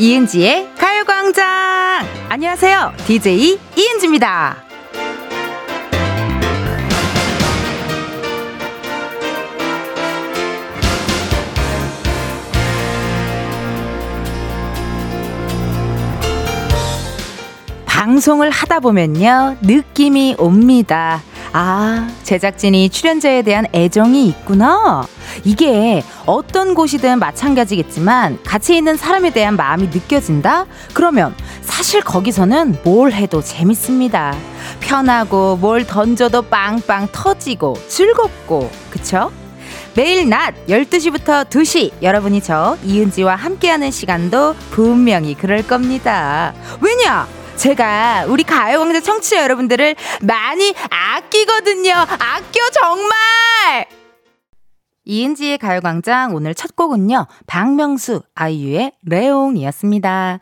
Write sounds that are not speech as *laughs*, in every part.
이은지의 가요광장! 안녕하세요. DJ 이은지입니다. 방송을 하다 보면요, 느낌이 옵니다. 아, 제작진이 출연자에 대한 애정이 있구나. 이게 어떤 곳이든 마찬가지겠지만 같이 있는 사람에 대한 마음이 느껴진다? 그러면 사실 거기서는 뭘 해도 재밌습니다. 편하고 뭘 던져도 빵빵 터지고 즐겁고, 그쵸? 매일 낮 12시부터 2시 여러분이 저 이은지와 함께하는 시간도 분명히 그럴 겁니다. 왜냐? 제가 우리 가요광장 청취자 여러분들을 많이 아끼거든요. 아껴 정말. 이은지의 가요광장 오늘 첫 곡은요. 박명수 아이유의 레옹이었습니다.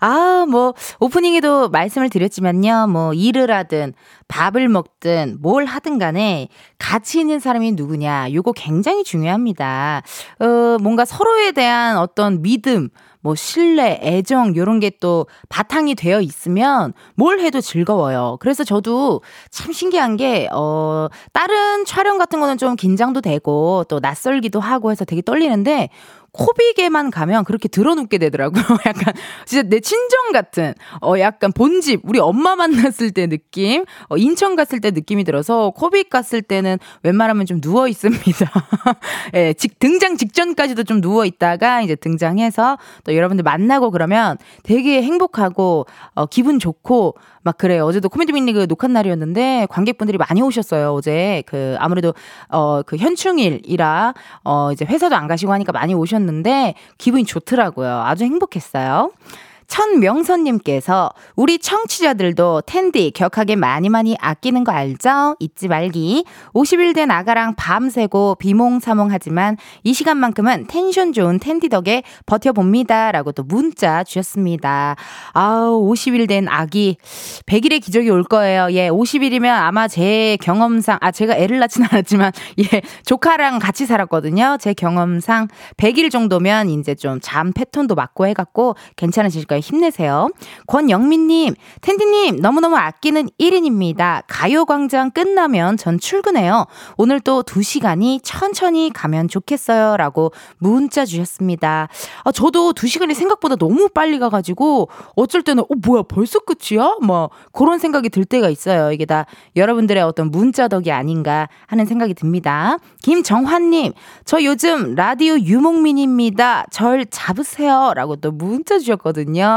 아, 뭐, 오프닝에도 말씀을 드렸지만요. 뭐, 일을 하든, 밥을 먹든, 뭘 하든 간에 같이 있는 사람이 누구냐. 요거 굉장히 중요합니다. 어, 뭔가 서로에 대한 어떤 믿음, 뭐 신뢰, 애정 요런 게 또 바탕이 되어 있으면 뭘 해도 즐거워요. 그래서 저도 참 신기한 게 어, 다른 촬영 같은 거는 좀 긴장도 되고 또 낯설기도 하고 해서 되게 떨리는데 코빅에만 가면 그렇게 들어눕게 되더라고요. *laughs* 약간 진짜 내 친정 같은 어 약간 본집 우리 엄마 만났을 때 느낌 어 인천 갔을 때 느낌이 들어서 코빅 갔을 때는 웬만하면 좀 누워 있습니다. *laughs* 예, 직 등장 직전까지도 좀 누워 있다가 이제 등장해서 또 여러분들 만나고 그러면 되게 행복하고 어 기분 좋고 막 그래요. 어제도 코미디 빅리그 녹화 날이었는데 관객분들이 많이 오셨어요. 어제 그 아무래도 어 그 현충일이라 어 이제 회사도 안 가시고 하니까 많이 오셨는데 기분이 좋더라고요. 아주 행복했어요. 천명선님께서 우리 청취자들도 텐디 격하게 많이 많이 아끼는 거 알죠? 잊지 말기. 50일 된 아가랑 밤새고 비몽사몽하지만 이 시간만큼은 텐션 좋은 텐디 덕에 버텨봅니다. 라고 또 문자 주셨습니다. 아우, 50일 된 아기. 100일의 기적이 올 거예요. 예, 50일이면 아마 제 경험상, 아, 제가 애를 낳진 않았지만, *laughs* 예, 조카랑 같이 살았거든요. 제 경험상 100일 정도면 이제 좀 잠 패턴도 맞고 해갖고 괜찮으실 거예요. 힘내세요. 권영민님, 텐디님, 너무너무 아끼는 1인입니다. 가요광장 끝나면 전 출근해요. 오늘 또 2시간이 천천히 가면 좋겠어요. 라고 문자 주셨습니다. 아, 저도 2시간이 생각보다 너무 빨리 가가지고, 어쩔 때는, 어, 뭐야, 벌써 끝이야? 뭐, 그런 생각이 들 때가 있어요. 이게 다 여러분들의 어떤 문자 덕이 아닌가 하는 생각이 듭니다. 김정환님, 저 요즘 라디오 유목민입니다. 절 잡으세요. 라고 또 문자 주셨거든요.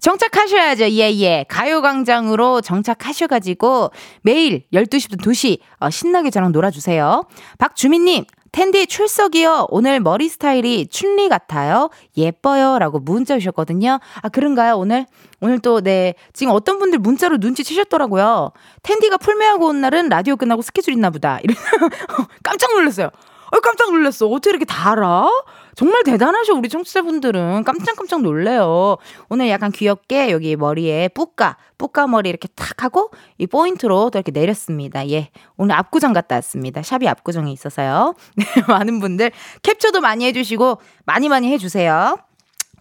정착하셔야죠. 예, 예. 가요광장으로 정착하셔가지고 매일 12시부터 2시 어, 신나게 저랑 놀아주세요. 박주민님, 텐디 출석이요. 오늘 머리 스타일이 춘리 같아요. 예뻐요. 라고 문자 주셨거든요. 아, 그런가요? 오늘? 오늘 또, 네. 지금 어떤 분들 문자로 눈치채셨더라고요. 텐디가 풀메하고 온 날은 라디오 끝나고 스케줄 있나 보다. *laughs* 깜짝 놀랐어요. 어, 깜짝 놀랐어. 어떻게 이렇게 다 알아? 정말 대단하셔, 우리 청취자분들은. 깜짝깜짝 놀래요. 오늘 약간 귀엽게 여기 머리에 뿌까, 뿌까 머리 이렇게 탁 하고 이 포인트로 또 이렇게 내렸습니다. 예. 오늘 압구정 갔다 왔습니다. 샵이 압구정에 있어서요. *laughs* 네, 많은 분들 캡처도 많이 해주시고 많이 많이 해주세요.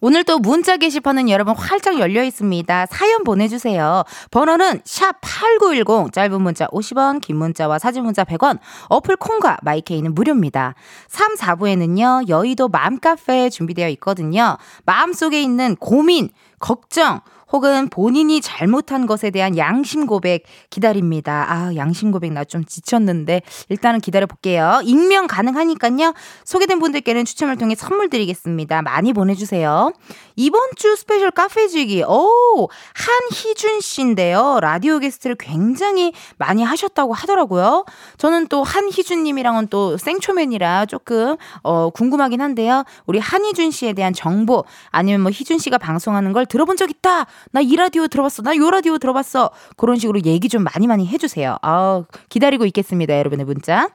오늘 또 문자 게시판은 여러분 활짝 열려 있습니다. 사연 보내주세요. 번호는 샵8910 짧은 문자 50원 긴 문자와 사진 문자 100원 어플 콩과 마이케이는 무료입니다. 3, 4부에는요 여의도 맘카페 준비되어 있거든요. 마음속에 있는 고민, 걱정 혹은 본인이 잘못한 것에 대한 양심 고백 기다립니다. 아, 양심 고백 나 좀 지쳤는데 일단은 기다려 볼게요. 익명 가능하니까요. 소개된 분들께는 추첨을 통해 선물 드리겠습니다. 많이 보내주세요. 이번 주 special 카페지기, 오, 한희준 씨인데요. 라디오 게스트를 굉장히 많이 하셨다고 하더라고요. 저는 또 한희준님이랑은 또 생초면이라 조금, 어, 궁금하긴 한데요. 우리 한희준 씨에 대한 정보, 아니면 뭐 희준 씨가 방송하는 걸 들어본 적 있다! 나 이 라디오 들어봤어. 나 요 라디오 들어봤어. 그런 식으로 얘기 좀 많이 많이 해주세요. 아 기다리고 있겠습니다. 여러분의 문자.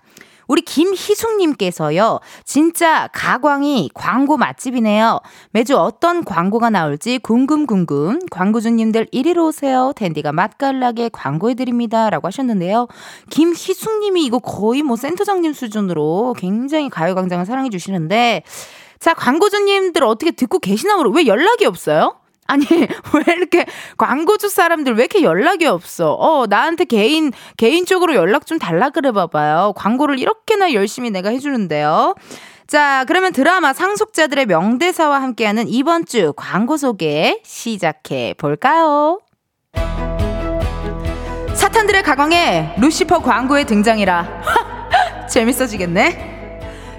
우리 김희숙님께서요, 진짜 가광이 광고 맛집이네요. 매주 어떤 광고가 나올지 궁금궁금. 광고주님들 이리로 오세요. 댄디가 맛깔나게 광고해드립니다. 라고 하셨는데요. 김희숙님이 이거 거의 뭐 센터장님 수준으로 굉장히 가요광장을 사랑해주시는데, 자, 광고주님들 어떻게 듣고 계시나 모르, 왜 연락이 없어요? 아니, *laughs* 왜 이렇게 광고주 사람들 왜 이렇게 연락이 없어? 어, 나한테 개인, 개인적으로 연락 좀 달라 그래 봐봐요. 광고를 이렇게나 열심히 내가 해주는데요. 자, 그러면 드라마 상속자들의 명대사와 함께하는 이번 주 광고 소개 시작해 볼까요? 사탄들의 가광에 루시퍼 광고의 등장이라 *laughs* 재밌어지겠네.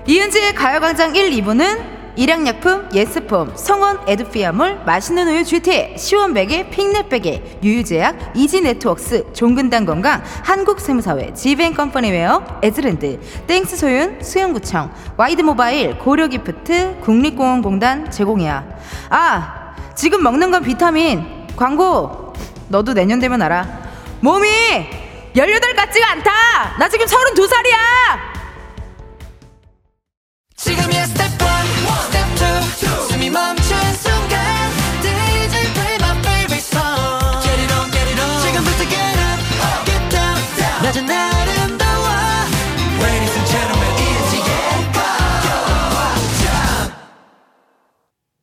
이은지의 가요광장 1, 2부는 일양약품, 예스폼, 성원 에드피아몰, 맛있는 우유 GT, 시원베개, 핑넷베개, 유유제약, 이지네트웍스, 종근당 건강, 한국세무사회, 지벤컴퍼니웨어, 에즈랜드, 땡스 소윤, 수영구청, 와이드모바일, 고려기프트, 국립공원공단 제공이야. 아, 지금 먹는 건 비타민. 광고. 너도 내년 되면 알아. 몸이 18 같지가 않다. 나 지금 32살이야. 지금이야 스텝 1, 스텝 2, 숨이 멈춘 순간 DJ play my favorite song Get it on, get it on 지금부터 get up, get down, down 낮은 아름다워 Ladies and gentlemen,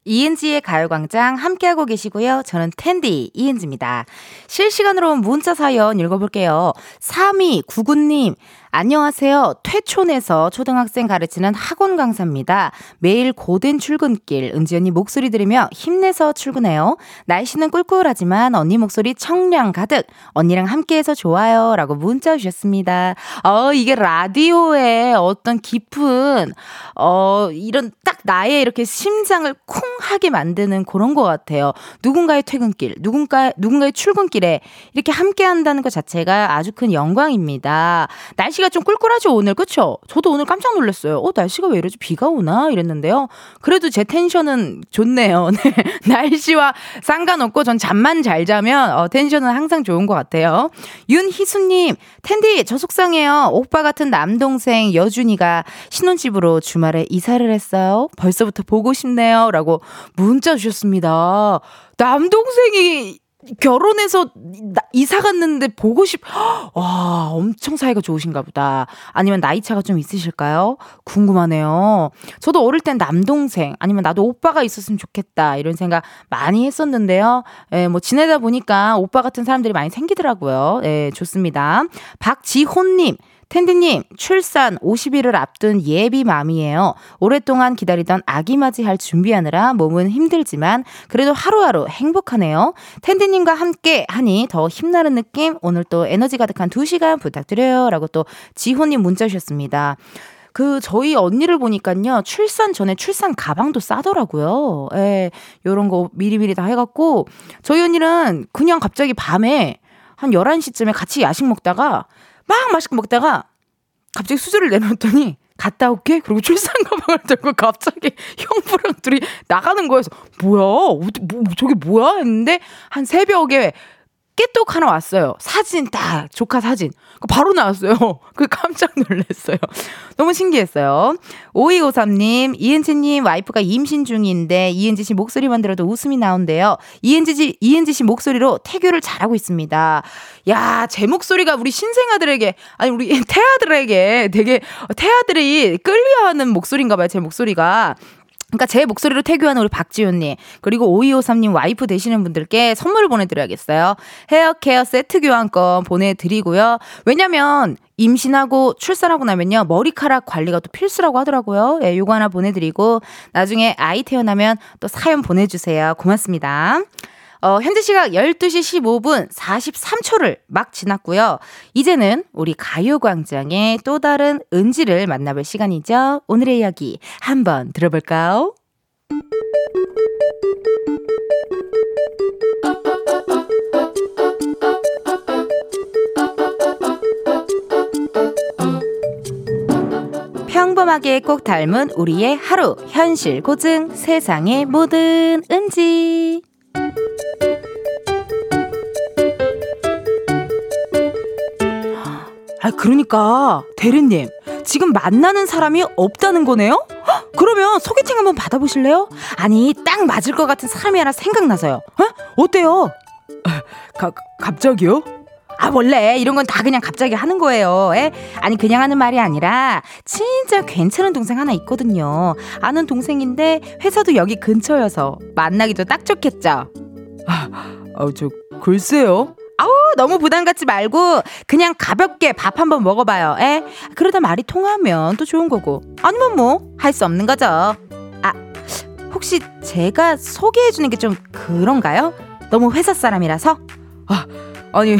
이은지의 가요광장 함께하고 계시고요. 저는 텐디 이은지입니다. 실시간으로 문자 사연 읽어볼게요. 3299님, 안녕하세요. 퇴촌에서 초등학생 가르치는 학원 강사입니다. 매일 고된 출근길 은지 언니 목소리 들으며 힘내서 출근해요. 날씨는 꿀꿀하지만 언니 목소리 청량 가득. 언니랑 함께해서 좋아요. 라고 문자 주셨습니다. 어, 이게 라디오에 어떤 깊은, 어, 이런 딱 나의 이렇게 심장을 쿵 하게 만드는 그런 것 같아요. 누군가의 퇴근길, 누군가, 누군가의 출근길에 이렇게 함께 한다는 것 자체가 아주 큰 영광입니다. 날씨가 날씨가 좀 꿀꿀하죠, 오늘. 그쵸? 저도 오늘 깜짝 놀랐어요. 어, 날씨가 왜 이러지? 비가 오나? 이랬는데요. 그래도 제 텐션은 좋네요. *laughs* 네. 날씨와 상관없고 전 잠만 잘 자면 어, 텐션은 항상 좋은 것 같아요. 윤희수님, 텐디, 저 속상해요. 오빠 같은 남동생 여준이가 신혼집으로 주말에 이사를 했어요. 벌써부터 보고 싶네요. 라고 문자 주셨습니다. 남동생이 결혼해서 이사 갔는데 보고 싶, *gasps* 와, 엄청 사이가 좋으신가 보다. 아니면 나이차가 좀 있으실까요? 궁금하네요. 저도 어릴 땐 남동생, 아니면 나도 오빠가 있었으면 좋겠다. 이런 생각 많이 했었는데요. 예, 뭐 지내다 보니까 오빠 같은 사람들이 많이 생기더라고요. 예, 좋습니다. 박지호님. 텐디님, 출산 50일을 앞둔 예비 맘이에요. 오랫동안 기다리던 아기 맞이할 준비하느라 몸은 힘들지만 그래도 하루하루 행복하네요. 텐디님과 함께 하니 더 힘나는 느낌, 오늘 또 에너지 가득한 2시간 부탁드려요. 라고 또 지호님 문자 주셨습니다. 그 저희 언니를 보니까요 출산 전에 출산 가방도 싸더라고요. 예, 요런 거 미리미리 다 해갖고 저희 언니는 그냥 갑자기 밤에 한 11시쯤에 같이 야식 먹다가 막 맛있게 먹다가 갑자기 수저를 내놓았더니 갔다 올게? 그리고 출산 가방을 *laughs* 들고 갑자기 형부랑 둘이 나가는 거여서 뭐야? 뭐, 저게 뭐야? 했는데 한 새벽에 깨똑 하나 왔어요. 사진 딱 조카 사진. 바로 나왔어요. *laughs* 그 깜짝 놀랐어요. *laughs* 너무 신기했어요. 5253님, 이은지님 와이프가 임신 중인데 이은지 씨 목소리만 들어도 웃음이 나온대요. 이은지 씨, 이은지 씨 목소리로 태교를 잘하고 있습니다. 야, 제 목소리가 우리 신생아들에게, 아니, 우리 *laughs* 태아들에게 되게, 태아들이 끌려하는 목소리인가 봐요, 제 목소리가. 그러니까 제 목소리로 태교하는 우리 박지훈님 그리고 5253님 와이프 되시는 분들께 선물을 보내드려야겠어요. 헤어케어 세트 교환권 보내드리고요. 왜냐면 임신하고 출산하고 나면요 머리카락 관리가 또 필수라고 하더라고요. 예, 요거 하나 보내드리고 나중에 아이 태어나면 또 사연 보내주세요. 고맙습니다. 어, 현재 시각 12시 15분 43초를 막 지났고요. 이제는 우리 가요광장의 또 다른 은지를 만나볼 시간이죠. 오늘의 이야기 한번 들어볼까요? 평범하게 꼭 닮은 우리의 하루 현실 고증 세상의 모든 은지 아, 그러니까 대리님 지금 만나는 사람이 없다는 거네요? 그러면 소개팅 한번 받아보실래요? 아니 딱 맞을 것 같은 사람이 하나 생각나서요. 어? 어때요? *laughs* 가, 갑자기요? 아, 원래 이런 건 다 그냥 갑자기 하는 거예요. 에? 아니, 그냥 하는 말이 아니라 진짜 괜찮은 동생 하나 있거든요. 아는 동생인데 회사도 여기 근처여서 만나기도 딱 좋겠죠. 아, 아, 저, 글쎄요. 아우 너무 부담 갖지 말고 그냥 가볍게 밥 한번 먹어봐요. 에? 그러다 말이 통하면 또 좋은 거고 아니면 뭐 할 수 없는 거죠. 아 혹시 제가 소개해 주는 게 좀 그런가요? 너무 회사 사람이라서? 아 아니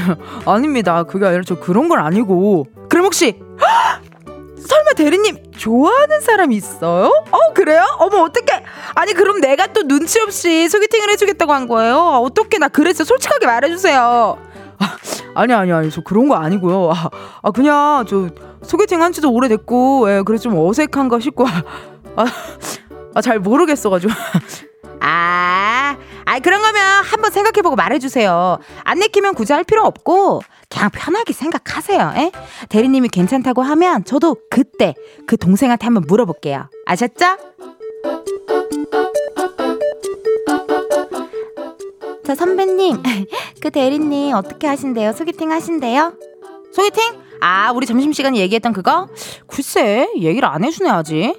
아닙니다. 그게 아니라 저 그런 건 아니고. 그럼 혹시 설마 대리님 좋아하는 사람 있어요? 어 그래요? 어머 어떡해 아니 그럼 내가 또 눈치 없이 소개팅을 해주겠다고 한 거예요 어떻게 나 그랬어 솔직하게 말해주세요 아, 아니 아니 아니 저 그런 거 아니고요 아, 아 그냥 저 소개팅 한 지도 오래됐고 예, 그래서 좀 어색한가 싶고 아, 아, 잘 모르겠어가지고 아, 아 그런 거면 한번 생각해보고 말해주세요. 안 내키면 굳이 할 필요 없고 그냥 편하게 생각하세요. 에? 대리님이 괜찮다고 하면 저도 그때 그 동생한테 한번 물어볼게요. 아셨죠? 저 선배님, *laughs* 그 대리님 어떻게 하신대요? 소개팅 하신대요? 소개팅? 아, 우리 점심시간에 얘기했던 그거? 글쎄, 얘기를 안 해주네, 아직.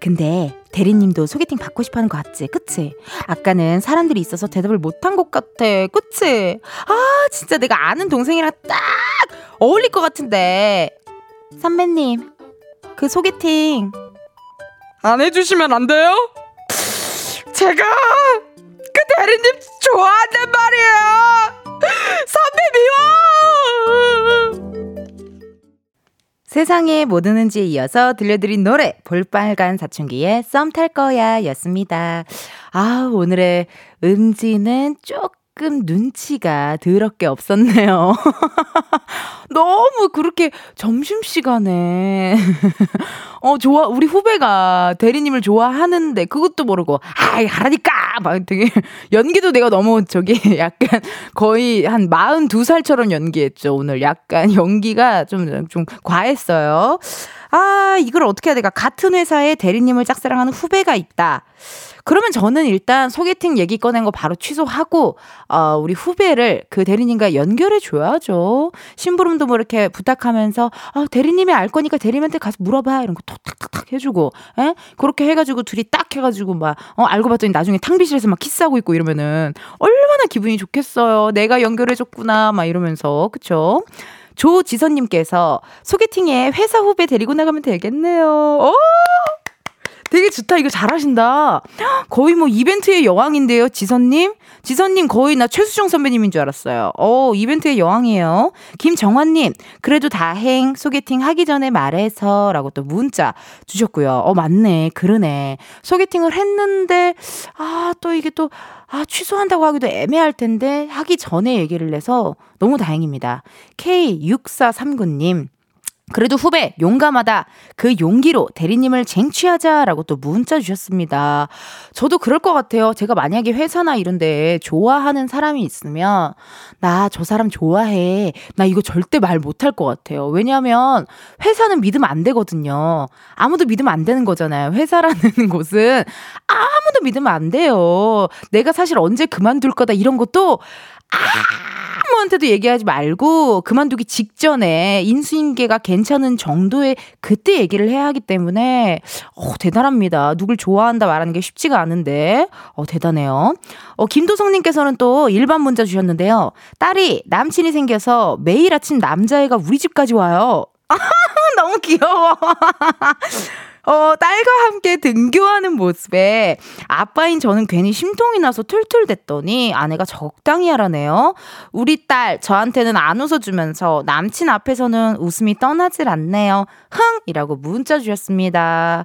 근데 대리님도 소개팅 받고 싶어 하는 거 같지? 그치? 아까는 사람들이 있어서 대답을 못한 것 같아. 그치? 아, 진짜 내가 아는 동생이랑 딱 어울릴 것 같은데. 선배님, 그 소개팅 안 해주시면 안 돼요? 제가 그 대리님 좋아한단 말이에요! 선배 미워! 세상에 뭐 드는지에 이어서 들려드린 노래 볼빨간 사춘기의 썸 탈 거야 였습니다. 아 오늘의 음지는 조금 조금 눈치가 더럽게 없었네요. *laughs* 너무 그렇게 점심시간에, *laughs* 어, 좋아, 우리 후배가 대리님을 좋아하는데 그것도 모르고, 아이, 하라니까! 막 되게, 연기도 내가 너무 저기 *laughs* 약간 거의 한 42살처럼 연기했죠. 오늘 약간 연기가 좀, 좀 과했어요. 아, 이걸 어떻게 해야 될까? 같은 회사에 대리님을 짝사랑하는 후배가 있다. 그러면 저는 일단 소개팅 얘기 꺼낸 거 바로 취소하고 어 우리 후배를 그 대리님과 연결해 줘야죠. 심부름도 뭐 이렇게 부탁하면서 아 대리님이 알 거니까 대리님한테 가서 물어봐 이런 거 톡탁탁탁 해주고 에 그렇게 해가지고 둘이 딱 해가지고 막 어 알고 봤더니 나중에 탕비실에서 막 키스하고 있고 이러면은 얼마나 기분이 좋겠어요. 내가 연결해 줬구나 막 이러면서 그쵸? 조지선님께서 소개팅에 회사 후배 데리고 나가면 되겠네요. 오! 되게 좋다. 이거 잘하신다. 거의 뭐 이벤트의 여왕인데요, 지선님. 지선님 거의 나 최수정 선배님인 줄 알았어요. 어, 이벤트의 여왕이에요. 김정환님, 그래도 다행 소개팅 하기 전에 말해서 라고 또 문자 주셨고요. 어, 맞네. 그러네. 소개팅을 했는데, 아, 또 이게 또, 아, 취소한다고 하기도 애매할 텐데, 하기 전에 얘기를 해서 너무 다행입니다. K6439님, 그래도 후배 용감하다. 그 용기로 대리님을 쟁취하자라고 또 문자 주셨습니다. 저도 그럴 것 같아요. 제가 만약에 회사나 이런데 좋아하는 사람이 있으면 나 저 사람 좋아해. 나 이거 절대 말 못할 것 같아요. 왜냐하면 회사는 믿으면 안 되거든요. 아무도 믿으면 안 되는 거잖아요. 회사라는 *laughs* 곳은 아무도 믿으면 안 돼요. 내가 사실 언제 그만둘 거다 이런 것도 아 무한테도 얘기하지 말고 그만두기 직전에 인수인계가 괜찮은 정도의 그때 얘기를 해야 하기 때문에 어, 대단합니다. 누굴 좋아한다 말하는 게 쉽지가 않은데 어, 대단해요. 어, 김도성님께서는 또 일반 문자 주셨는데요. 딸이 남친이 생겨서 매일 아침 남자애가 우리 집까지 와요. *laughs* 너무 귀여워. *laughs* 어, 딸과 함께 등교하는 모습에 아빠인 저는 괜히 심통이 나서 툴툴댔더니 아내가 적당히 하라네요. 우리 딸 저한테는 안 웃어주면서 남친 앞에서는 웃음이 떠나질 않네요. 흥! 이라고 문자 주셨습니다.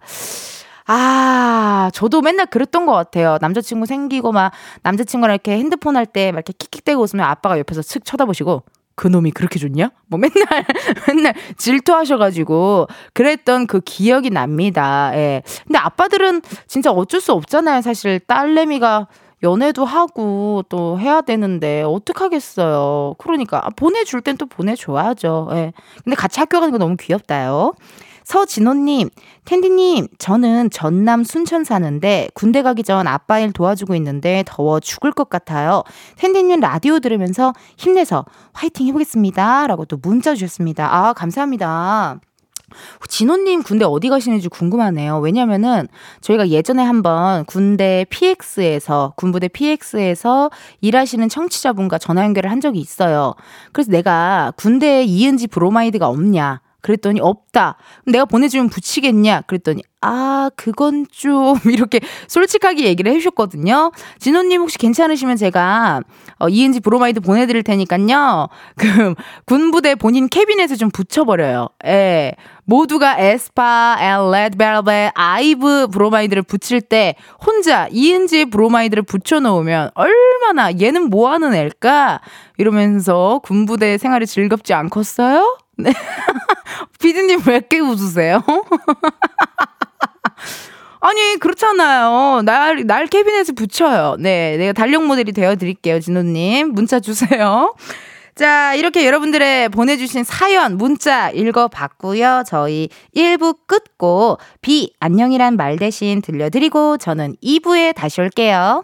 아, 저도 맨날 그랬던 것 같아요. 남자친구 생기고 막 남자친구랑 이렇게 핸드폰 할 때 막 이렇게 킥킥대고 웃으면 아빠가 옆에서 슥 쳐다보시고 그놈이 그렇게 좋냐? 뭐 맨날, *laughs* 맨날 질투하셔가지고 그랬던 그 기억이 납니다. 예. 근데 아빠들은 진짜 어쩔 수 없잖아요. 사실 딸내미가 연애도 하고 또 해야 되는데 어떡하겠어요. 그러니까 보내줄 땐 또 보내줘야죠. 예. 근데 같이 학교 가는 거 너무 귀엽다요. 서진호님, 텐디님, 저는 전남 순천 사는데 군대 가기 전 아빠 일 도와주고 있는데 더워 죽을 것 같아요. 텐디님 라디오 들으면서 힘내서 화이팅 해보겠습니다. 라고 또 문자 주셨습니다. 아, 감사합니다. 진호님 군대 어디 가시는지 궁금하네요. 왜냐면은 저희가 예전에 한번 군대 PX에서, 군부대 PX에서 일하시는 청취자분과 전화 연결을 한 적이 있어요. 그래서 내가 군대에 이은지 브로마이드가 없냐. 그랬더니 없다. 내가 보내주면 붙이겠냐? 그랬더니 아 그건 좀 *laughs* 이렇게 솔직하게 얘기를 해주셨거든요. 진호님 혹시 괜찮으시면 제가 어, 이은지 브로마이드 보내드릴 테니까요. 그 군부대 본인 캐비닛에서 좀 붙여버려요. 예. 모두가 에스파, 엘, 레드벨벳, 아이브 브로마이드를 붙일 때 혼자 이은지 브로마이드를 붙여놓으면 얼마나 얘는 뭐하는 앨까? 이러면서 군부대 생활이 즐겁지 않겠어요? 네. *laughs* 피디님 왜 이렇게 웃으세요? *laughs* 아니, 그렇잖아요. 날, 날 캐비넷에 붙여요. 네, 내가 달력 모델이 되어 드릴게요, 진호님. 문자 주세요. *laughs* 자, 이렇게 여러분들의 보내주신 사연, 문자 읽어봤고요. 저희 1부 끝고, 비, 안녕이란 말 대신 들려드리고, 저는 2부에 다시 올게요.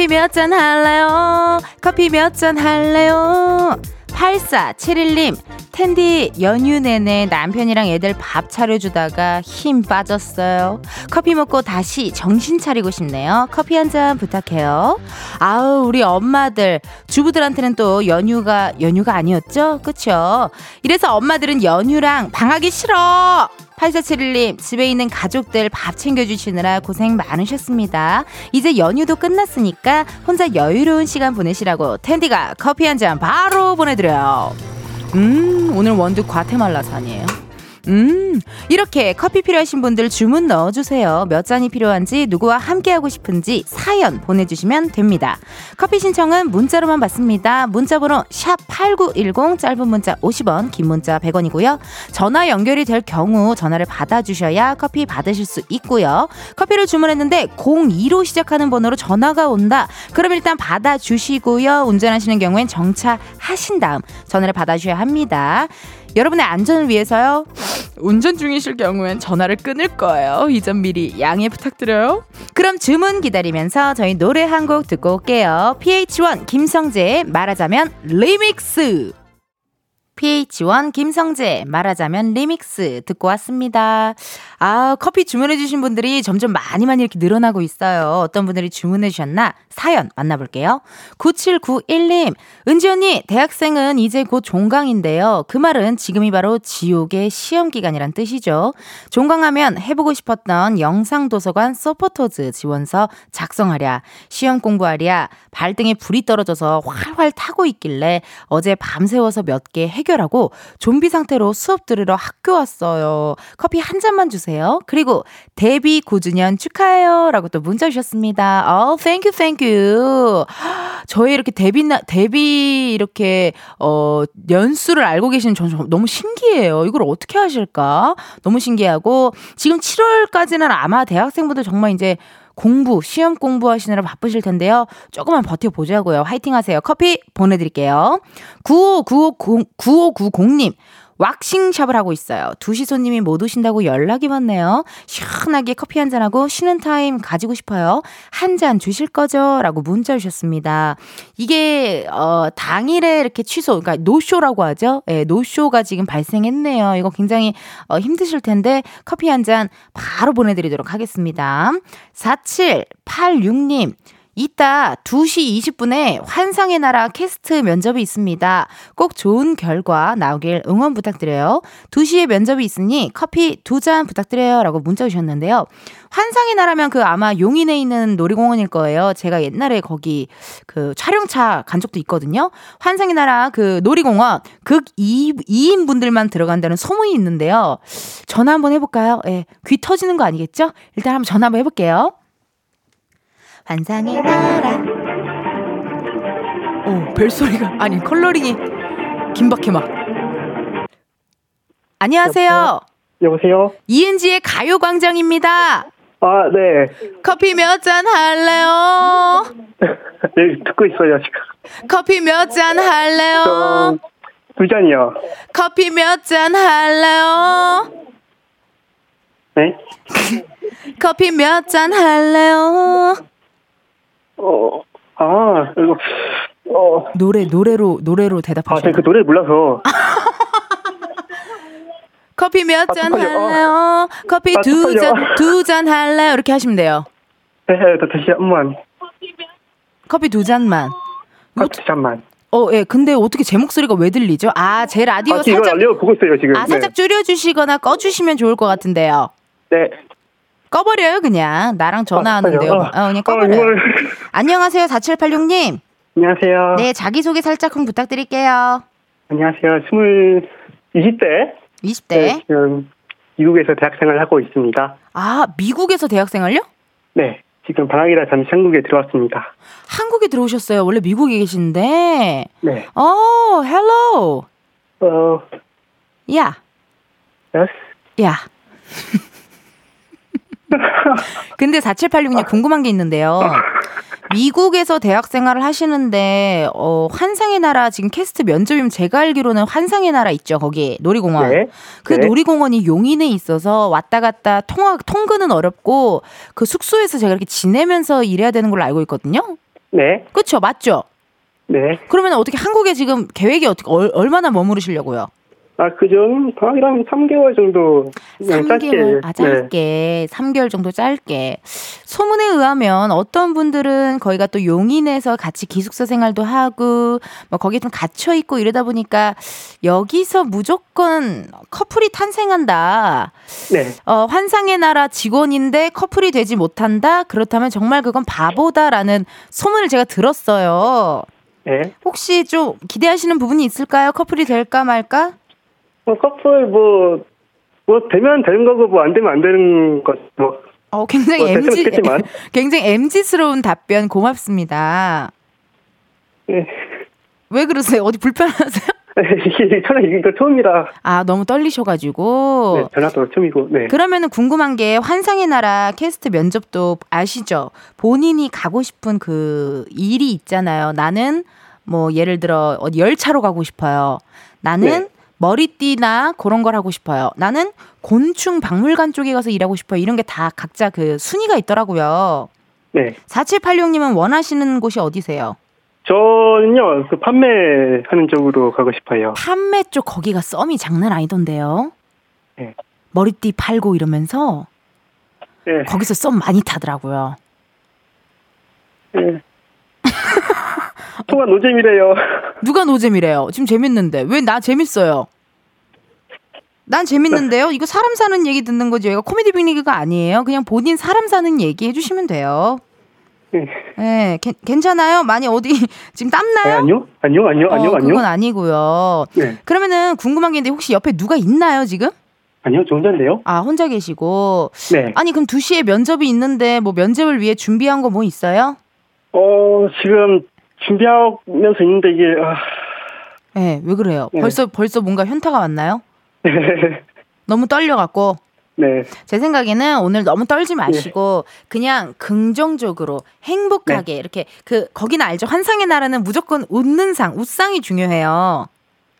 커피 몇 잔 할래요? 커피 몇 잔 할래요? 8471님, 텐디 연휴 내내 남편이랑 애들 밥 차려주다가 힘 빠졌어요. 커피 먹고 다시 정신 차리고 싶네요. 커피 한 잔 부탁해요. 아우, 우리 엄마들, 주부들한테는 또 연휴가, 연휴가 아니었죠? 그쵸? 이래서 엄마들은 연휴랑 방학이 싫어! 8471님, 집에 있는 가족들 밥 챙겨주시느라 고생 많으셨습니다. 이제 연휴도 끝났으니까 혼자 여유로운 시간 보내시라고 텐디가 커피 한 잔 바로 보내드려요. 음, 오늘 원두 과테말라산이에요. 음, 이렇게 커피 필요하신 분들 주문 넣어주세요. 몇 잔이 필요한지, 누구와 함께하고 싶은지 사연 보내주시면 됩니다. 커피 신청은 문자로만 받습니다. 문자번호 샵8910, 짧은 문자 50원, 긴 문자 100원이고요. 전화 연결이 될 경우 전화를 받아주셔야 커피 받으실 수 있고요. 커피를 주문했는데 02로 시작하는 번호로 전화가 온다. 그럼 일단 받아주시고요. 운전하시는 경우엔 정차하신 다음 전화를 받아주셔야 합니다. 여러분의 안전을 위해서요. 운전 중이실 경우엔 전화를 끊을 거예요. 이 점 미리 양해 부탁드려요. 그럼 주문 기다리면서 저희 노래 한 곡 듣고 올게요. PH1 김성재 말하자면 리믹스. PH1 김성재 말하자면 리믹스 듣고 왔습니다. 아, 커피 주문해주신 분들이 점점 많이 많이 이렇게 늘어나고 있어요. 어떤 분들이 주문해주셨나? 사연 만나볼게요. 9791님, 은지 언니, 대학생은 이제 곧 종강인데요. 그 말은 지금이 바로 지옥의 시험 기간이란 뜻이죠. 종강하면 해보고 싶었던 영상도서관 서포터즈 지원서 작성하랴, 시험 공부하랴, 발등에 불이 떨어져서 활활 타고 있길래 어제 밤새워서 몇 개 해결하고 좀비 상태로 수업 들으러 학교 왔어요. 커피 한 잔만 주세요. 주세요. 그리고 데뷔 9주년 축하해요. 라고 또 문자 주셨습니다. 어, thank you, thank you. 저희 이렇게 데뷔, 나, 데뷔 이렇게, 어, 연수를 알고 계시는 전 너무 신기해요. 이걸 어떻게 하실까? 너무 신기하고, 지금 7월까지는 아마 대학생분들 정말 이제 공부, 시험 공부하시느라 바쁘실 텐데요. 조금만 버텨보자고요. 화이팅 하세요. 커피 보내드릴게요. 9590, 9590님. 왁싱샵을 하고 있어요. 2시 손님이 못 오신다고 연락이 왔네요. 시원하게 커피 한 잔하고 쉬는 타임 가지고 싶어요. 한 잔 주실 거죠? 라고 문자 주셨습니다. 이게, 어, 당일에 이렇게 취소, 그러니까 노쇼라고 하죠? 예, 노쇼가 지금 발생했네요. 이거 굉장히 어, 힘드실 텐데 커피 한 잔 바로 보내드리도록 하겠습니다. 4786님. 이따 2시 20분에 환상의 나라 캐스트 면접이 있습니다. 꼭 좋은 결과 나오길 응원 부탁드려요. 2시에 면접이 있으니 커피 두 잔 부탁드려요. 라고 문자 주셨는데요. 환상의 나라면 그 아마 용인에 있는 놀이공원일 거예요. 제가 옛날에 거기 그 촬영차 간 적도 있거든요. 환상의 나라 그 놀이공원 극 2, 2인 분들만 들어간다는 소문이 있는데요. 전화 한번 해볼까요? 예. 귀 터지는 거 아니겠죠? 일단 한번 전화 한번 해볼게요. 환상의 나라. 오, 벨소리가 아니 컬러링이 김박해 막. 안녕하세요. 여보세요? 이은지의 가요광장입니다. 아, 네. 커피 몇 잔 할래요? *laughs* 네, 듣고 있어요, 지금. 커피 몇 잔 할래요? 저, 두 잔이요. 커피 몇 잔 할래요? 네? *laughs* 커피 몇 잔 할래요? 어, 아, 이거, 어, 노래 노래로 노래로 아, 대답하세요. 제가 그 노래를 몰라서. *laughs* 커피 몇 아, 잔 쪽팔려. 할래요? 커피 아, 두 쪽팔려. 잔 두 잔 할래요? 이렇게 하시면 돼요. 네, 더 다시 한 번만. 커피 두 잔만. 아, 두 잔만. 어, 예. 근데 어떻게 제 목소리가 왜 들리죠? 아, 제 라디오 아, 지금 이거 살짝 라디오 보고 있어요, 지금. 아, 살짝 줄여주시거나 꺼주시면 좋을 것 같은데요. 네. 네. 꺼버려요, 그냥. 나랑 전화하는데요. 어, 어, 그냥 어, 꺼버려요. 이걸. *laughs* 안녕하세요, 4786님. 안녕하세요. 네, 자기소개 살짝 좀 부탁드릴게요. 안녕하세요. 스물, 20대. 20대. 지금 미국에서 대학생활을 하고 있습니다. 아, 미국에서 대학생활요? 네. 지금 방학이라 잠시 한국에 들어왔습니다. 한국에 들어오셨어요. 원래 미국에 계신데. 네. 어, hello. 어, 야, yes. 야. *laughs* 근데 4786님 궁금한 게 있는데요. 미국에서 대학 생활을 하시는데 어 환상의 나라 지금 캐스트 면접이면 제가 알기로는 환상의 나라 있죠 거기 놀이공원 네. 그 네. 놀이공원이 용인에 있어서 왔다 갔다 통화 통근은 어렵고 그 숙소에서 제가 이렇게 지내면서 일해야 되는 걸로 알고 있거든요 네. 그렇죠 맞죠 네. 그러면 어떻게 한국에 지금 계획이 어떻게 얼, 얼마나 머무르시려고요 아, 그전 방학이랑 3개월 정도 그냥 3개월, 아, 짧게. 네. 짧게. 3개월 정도 짧게. 소문에 의하면 어떤 분들은 거기가 또 용인에서 같이 기숙사 생활도 하고, 뭐 거기에 좀 갇혀 있고 이러다 보니까 여기서 무조건 커플이 탄생한다. 네. 어, 환상의 나라 직원인데 커플이 되지 못한다? 그렇다면 정말 그건 바보다라는 소문을 제가 들었어요. 네. 혹시 좀 기대하시는 부분이 있을까요? 커플이 될까 말까? 뭐 커플 뭐, 뭐 되면 되는 거고 뭐 안 되면 안 되는 것 뭐. 어, 굉장히 뭐 MG, 좋겠지만. *laughs* 굉장히 MG스러운 답변 고맙습니다. 네. 왜 그러세요? 어디 불편하세요? *laughs* 이게 전화 이거 처음이라. 아, 너무 떨리셔가지고. 네, 전화도 처음이고. 네. 그러면은 궁금한 게 환상의 나라 캐스트 면접도 아시죠? 본인이 가고 싶은 그 일이 있잖아요. 나는 뭐 예를 들어 어디 열차로 가고 싶어요. 나는 네. 머리띠나 그런 걸 하고 싶어요. 나는 곤충 박물관 쪽에 가서 일하고 싶어요. 이런 게 다 각자 그 순위가 있더라고요. 네. 4786님은 원하시는 곳이 어디세요? 저는요, 그 판매하는 쪽으로 가고 싶어요. 판매 쪽 거기가 썸이 장난 아니던데요. 네. 머리띠 팔고 이러면서 네. 거기서 썸 많이 타더라고요. 네. *laughs* 통화 노잼이래요. *laughs* 누가 노잼이래요? 지금 재밌는데 왜 나 재밌어요? 난 재밌는데요. 이거 사람 사는 얘기 듣는 거지. 이거 코미디 빅리그가 아니에요. 그냥 본인 사람 사는 얘기 해주시면 돼요. 네. 네, 괜- 괜찮아요? 많이 어디 *laughs* 지금 네, 땀나요? 아니요? 아니요? 아니요? 아니요? 어, 아니요? 그건 아니고요. 네. 그러면은 궁금한 게 있는데 혹시 옆에 누가 있나요 지금? 아니요, 저 혼자인데요? 아 혼자 계시고 네. 아니 그럼 2 시에 면접이 있는데 뭐 면접을 위해 준비한 거 뭐 있어요? 어, 지금 준비하면서 있는데 이게, 아, 네, 왜 그래요? 네. 벌써 벌써 뭔가 현타가 왔나요? *laughs* 너무 떨려갖고 네. 제 생각에는 오늘 너무 떨지 마시고 그냥 긍정적으로 행복하게 이렇게 그 거기는 알죠 환상의 나라는 무조건 웃는 상 웃상이 중요해요.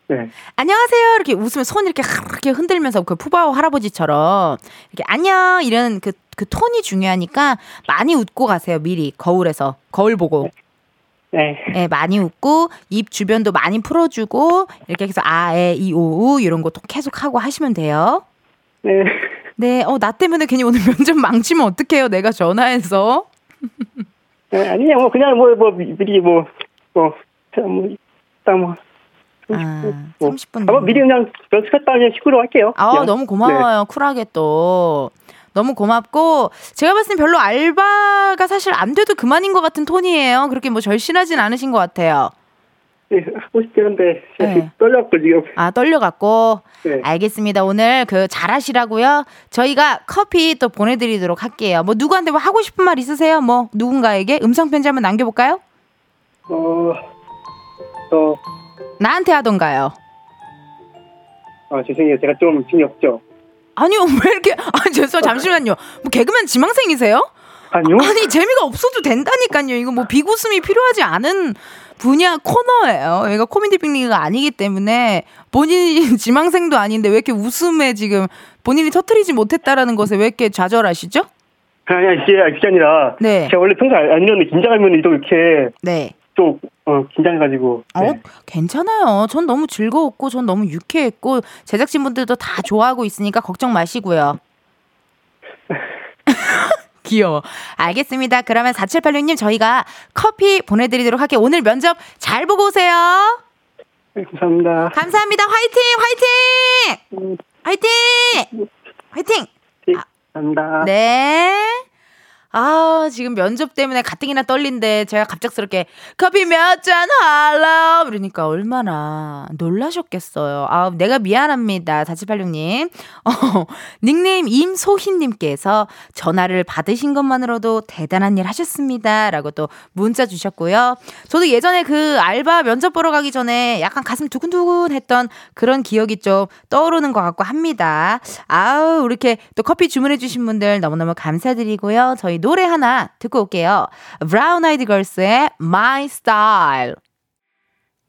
네. 안녕하세요 이렇게 웃으면 손 이렇게 이렇게 흔들면서 그 푸바오 할아버지처럼 이렇게 안녕 이런 그, 그 톤이 중요하니까 많이 웃고 가세요 미리 거울에서 거울 보고 네. 예, 많이 웃고 입 주변도 많이 풀어주고 이렇게 해서 아 에 이 오 우 이런 거또 계속 하고 하시면 돼요. 네. 네, 어, 나 때문에 괜히 오늘 면접 망치면 어떡해요, 내가 전화해서. 네, 아니요, 뭐, 그냥 뭐, 뭐, 미리 뭐, 뭐, 뭐, 일단 뭐, 아, 뭐, 30분. 아, 뭐 미리 그냥 연습했다 그냥 식구로 할게요. 아, 그냥. 너무 고마워요. 쿨하게 또. 너무 고맙고 제가 봤을 땐 별로 알바가 사실 안 돼도 그만인 것 같은 톤이에요. 그렇게 뭐 절실하진 않으신 것 같아요. 네, 네, 하고 싶긴 한데, 네. 떨려갖고 지금. 아 떨려갖고 네. 알겠습니다. 오늘 그 잘하시라고요. 저희가 커피 또 보내드리도록 할게요. 뭐 누구한테 뭐 하고 싶은 말 있으세요? 뭐 누군가에게 음성 편지 한번 남겨볼까요? 어, 어, 나한테 하던가요. 아, 죄송해요. 제가 좀 힘이 없죠. 아니요 *laughs* 왜 이렇게 아 죄송 잠시만요. 뭐 개그맨 지망생이세요? 아니요? 아니 재미가 없어도 된다니까요. 이거 뭐 비웃음이 필요하지 않은 분야 코너예요. 얘가 코미디 빅리그가 아니기 때문에 본인이 *laughs* 지망생도 아닌데 왜 이렇게 웃음에 지금 본인이 터트리지 못했다라는 것에 왜 이렇게 좌절하시죠? 아니, 아니, 그게, 그게 아니라. 네. 제가 원래 평소에 안 이러는데 긴장하면 또 이렇게 네. 좀, 어, 긴장해가지고. 어, 네. 괜찮아요. 전 너무 즐거웠고, 전 너무 유쾌했고, 제작진분들도 다 좋아하고 있으니까 걱정 마시고요. *laughs* 귀여워. 알겠습니다. 그러면 4786님, 저희가 커피 보내드리도록 할게요. 오늘 면접 잘 보고 오세요. 네, 감사합니다. 감사합니다. 화이팅! 화이팅! 화이팅! 화이팅! 네, 감사합니다. 네. 아, 지금 면접 때문에 가뜩이나 떨린데 제가 갑작스럽게 커피 몇 잔 할라 그러니까 얼마나 놀라셨겠어요. 아, 내가 미안합니다. 4786님. *laughs* 어, 닉네임 임소희님께서 전화를 받으신 것만으로도 대단한 일 하셨습니다. 라고 또 문자 주셨고요. 저도 예전에 그 알바 면접 보러 가기 전에 약간 가슴 두근두근 했던 그런 기억이 좀 떠오르는 것 같고 합니다. 아우, 이렇게 또 커피 주문해주신 분들 너무너무 감사드리고요. 저희 노래 하나 듣고 올게요. 브라운 아이드 걸스의 My Style.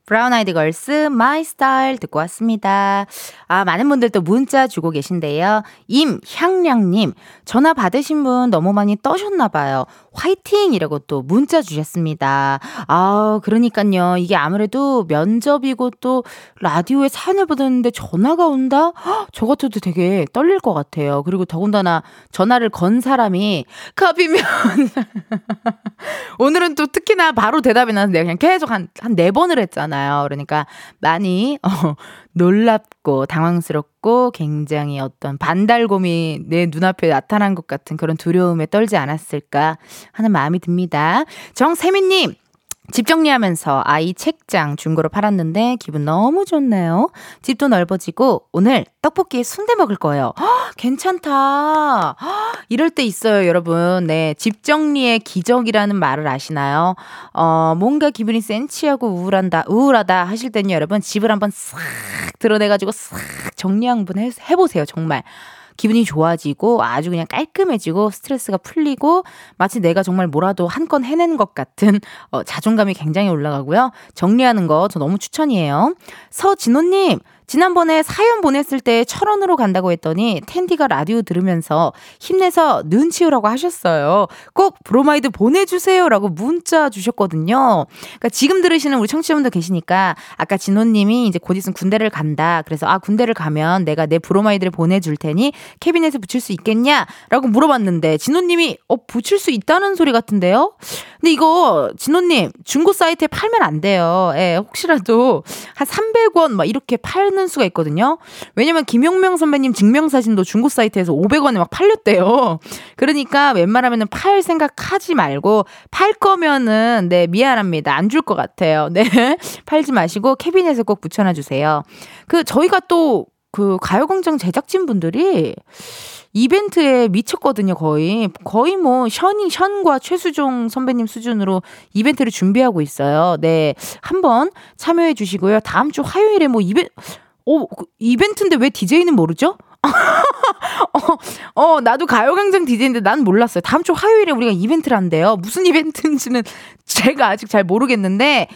브라운 아이드 걸스 My Style 듣고 왔습니다. 아, 많은 분들 또 문자 주고 계신데요. 임향량 님, 전화 받으신 분 너무 많이 떠셨나 봐요. 화이팅이라고 또 문자 주셨습니다. 아, 그러니까요. 이게 아무래도 면접이고 또 라디오에 사연을 받았는데 전화가 온다? 헉, 저 같아도 되게 떨릴 것 같아요. 그리고 더군다나 전화를 건 사람이 커피면 *laughs* 오늘은 또 특히나 바로 대답이 나서 내가 그냥 계속 한, 한 네 번을 했잖아요. 그러니까 많이, *laughs* 어, 놀랍고 당황스럽고 굉장히 어떤 반달곰이 내 눈앞에 나타난 것 같은 그런 두려움에 떨지 않았을까 하는 마음이 듭니다. 정세민님, 집 정리하면서 아이 책장 중고로 팔았는데 기분 너무 좋네요. 집도 넓어지고 오늘 떡볶이에 순대 먹을 거예요. 헉, 괜찮다. 헉, 이럴 때 있어요, 여러분. 네, 집 정리의 기적이라는 말을 아시나요? 어, 뭔가 기분이 센치하고 우울한다, 우울하다 하실 때는 여러분 집을 한번 싹 드러내가지고 싹 정리 한번 해, 해보세요, 정말. 기분이 좋아지고 아주 그냥 깔끔해지고 스트레스가 풀리고 마치 내가 정말 뭐라도 한 건 해낸 것 같은 어, 자존감이 굉장히 올라가고요. 정리하는 거 저 너무 추천이에요. 서진호님, 지난번에 사연 보냈을 때 철원으로 간다고 했더니 텐디가 라디오 들으면서 힘내서 눈 치우라고 하셨어요. 꼭 브로마이드 보내주세요라고 문자 주셨거든요. 그러니까 지금 들으시는 우리 청취자분들 계시니까 아까 진호님이 이제 곧 있으면 군대를 간다. 그래서 아 군대를 가면 내가 내 브로마이드를 보내줄 테니 캐비넷에 붙일 수 있겠냐?라고 물어봤는데 진호님이 어 붙일 수 있다는 소리 같은데요. 근데 이거 진호님 중고 사이트에 팔면 안 돼요. 예, 혹시라도 한 300원 막 이렇게 팔는 수가 있거든요. 왜냐면 김용명 선배님 증명사진도 중고 사이트에서 500원에 막 팔렸대요. 그러니까 웬만하면은 팔 생각하지 말고 팔 거면은 네 미안합니다. 안 줄 것 같아요. *laughs* 네 팔지 마시고 캐비넷에 꼭 붙여놔 주세요. 그 저희가 또 그 가요광장 제작진 분들이 이벤트에 미쳤거든요, 거의. 거의 뭐, 션이, 션과 최수종 선배님 수준으로 이벤트를 준비하고 있어요. 네. 한번 참여해 주시고요. 다음 주 화요일에 뭐 이벤트, 어, 그 이벤트인데 왜 DJ는 모르죠? *laughs* 어, 어, 나도 가요광장 DJ인데 난 몰랐어요. 다음 주 화요일에 우리가 이벤트를 한대요. 무슨 이벤트인지는 *laughs* 제가 아직 잘 모르겠는데,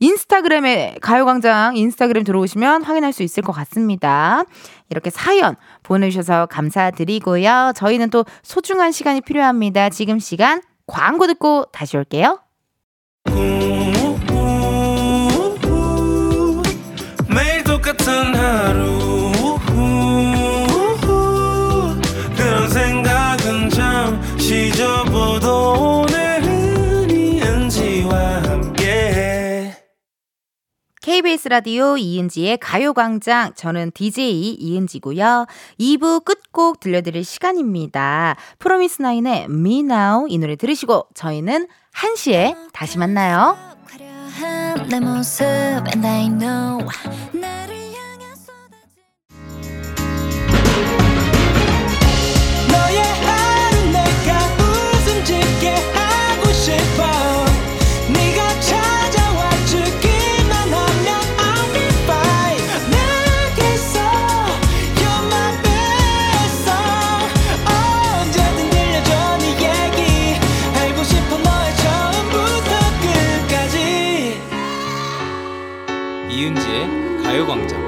인스타그램에 가요광장 인스타그램 들어오시면 확인할 수 있을 것 같습니다. 이렇게 사연 보내주셔서 감사드리고요. 저희는 또 소중한 시간이 필요합니다. 지금 시간 광고 듣고 다시 올게요. 하루 그런 생각은 잠시 접어도 오늘은 이은지와 함께 KBS 라디오 이은지의 가요광장. 저는 DJ 이은지고요. 2부 끝곡 들려드릴 시간입니다. 프로미스나인의 Me Now 이 노래 들으시고 저희는 1시에 다시 만나요. 내 모습 and I know 이은지의 가요광장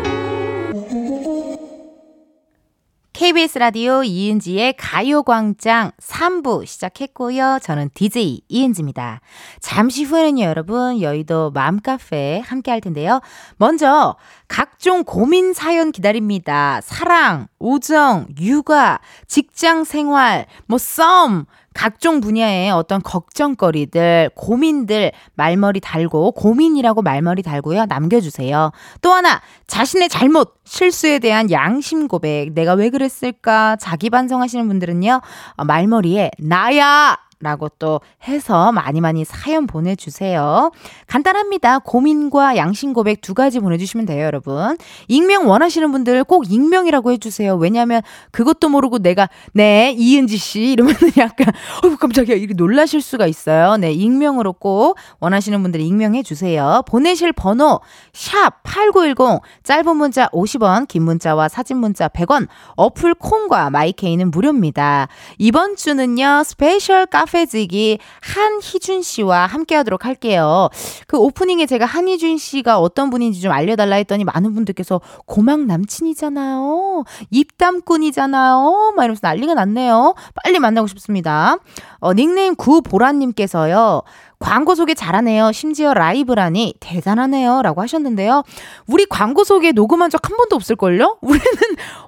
KBS 라디오 이은지의 가요광장 3부 시작했고요. 저는 DJ 이은지입니다. 잠시 후에는요, 여러분, 여의도 맘카페 함께 할 텐데요. 먼저, 각종 고민 사연 기다립니다. 사랑, 우정, 육아, 직장 생활, 뭐, 썸, 각종 분야의 어떤 걱정거리들, 고민들 말머리 달고 고민이라고 말머리 달고요. 남겨주세요. 또 하나 자신의 잘못, 실수에 대한 양심 고백, 내가 왜 그랬을까 자기 반성하시는 분들은요. 어, 말머리에 나야 라고 또 해서 많이 많이 사연 보내주세요. 간단합니다. 고민과 양심 고백 두 가지 보내주시면 돼요, 여러분. 익명 원하시는 분들 꼭 익명이라고 해주세요. 왜냐하면 그것도 모르고 내가 네 이은지 씨 이러면 *laughs* 약간 어우 깜짝이야 이렇게 놀라실 수가 있어요. 네 익명으로 꼭 원하시는 분들 익명해 주세요. 보내실 번호 샵 #8910 짧은 문자 50원, 긴 문자와 사진 문자 100원. 어플 콩과 마이케이는 무료입니다. 이번 주는요 스페셜 카페 지기 한희준 씨와 함께 하도록 할게요. 그 오프닝에 제가 한희준 씨가 어떤 분인지 좀 알려달라 했더니 많은 분들께서 고막 남친이잖아요. 입담꾼이잖아요. 막 이러면서 난리가 났네요. 빨리 만나고 싶습니다. 어, 닉네임 구보라님께서요. 광고 소개 잘하네요. 심지어 라이브라니 대단하네요. 라고 하셨는데요. 우리 광고 소개 녹음한 적 한 번도 없을걸요? *laughs* 우리는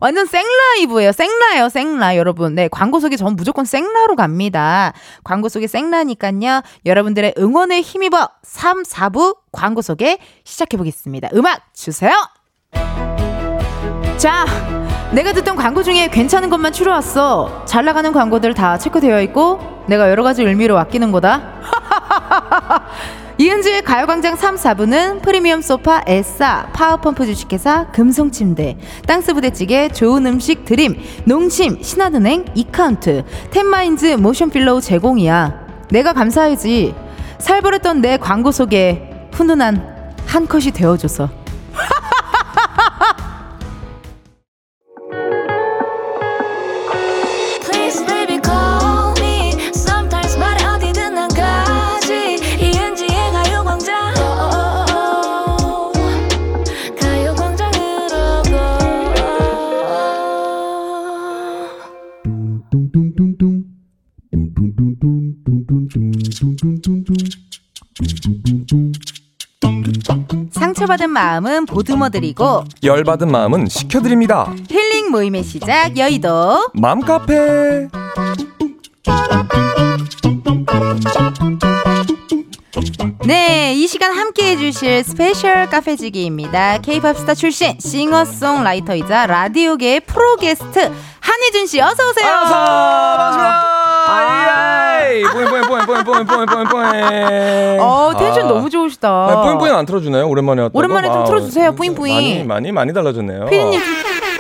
완전 생라이브예요. 생라예요. 생라. 여러분. 네. 광고 소개 전 무조건 생라로 갑니다. 광고 소개 생라니까요. 여러분들의 응원에 힘입어 3, 4부 광고 소개 시작해 보겠습니다. 음악 주세요. 자, 내가 듣던 광고 중에 괜찮은 것만 추려왔어. 잘 나가는 광고들 다 체크되어 있고 내가 여러 가지 의미로 아끼는 거다. *laughs* 이은지의 가요광장 3, 4부는 프리미엄 소파 에싸, 파워펌프 주식회사 금성침대, 땅스부대찌개 좋은 음식 드림, 농심, 신한은행, 이카운트, 텐마인즈 모션필로우 제공이야. 내가 감사해지. 살벌했던 내 광고 속에 훈훈한 한 컷이 되어줘서. *laughs* 상처받은 마음은 보듬어드리고 열받은 마음은 식혀드립니다. 힐링 모임의 시작 여의도 맘카페. 네, 이 시간 함께 해주실 스페셜 카페지기입니다. 케이팝 스타 출신 싱어송라이터이자 라디오계의 프로 게스트 한희준 씨 어서 오세요. 어서 반갑습니다. 아 이, 뽀잉 뽀잉 뽀잉 뽀잉 뽀잉 뽀잉 뽀잉 뽀잉. 어, 텐션 아. 너무 좋으시다. 아, 뽀잉 안 틀어주나요? 오랜만에 왔다고. 오랜만에 좀 아, 틀어주세요, 뿌잉 뿌잉. 많이 많이 많이 달라졌네요. 피디님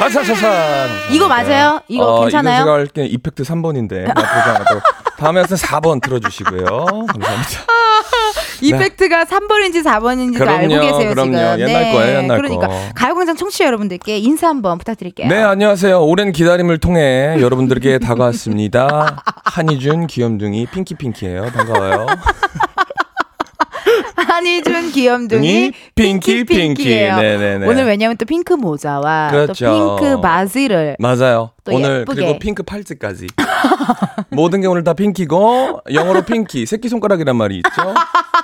아차차차. 이거 맞아요? 이거 어, 괜찮아요? 제가 할게 이펙트 3번인데 나쁘지 않아도 다음에 와서 4번 틀어주시고요. *laughs* 감사합니다. 이펙트가 3번인지 4번인지도 그럼요, 알고 계세요 그럼요. 지금. 옛날 거예요, 옛날 그러니까 거. 가요광장 청취자 여러분들께 인사 한번 부탁드릴게요. 네, 안녕하세요. 오랜 기다림을 통해 여러분들께 *laughs* 다가왔습니다. 한희준 귀염둥이 핑키핑키예요. 반가워요. *laughs* 한희준 귀염둥이 pinky, pinky. pinky예요. 네네네. 오늘 왜냐면 또 핑크 모자와 그렇죠. 또 핑크 바지를 맞아요. 또 오늘 예쁘게. 그리고 핑크 팔찌까지. *laughs* 모든 게 오늘 다 pinky고 영어로 pinky 새끼 손가락이란 말이 있죠.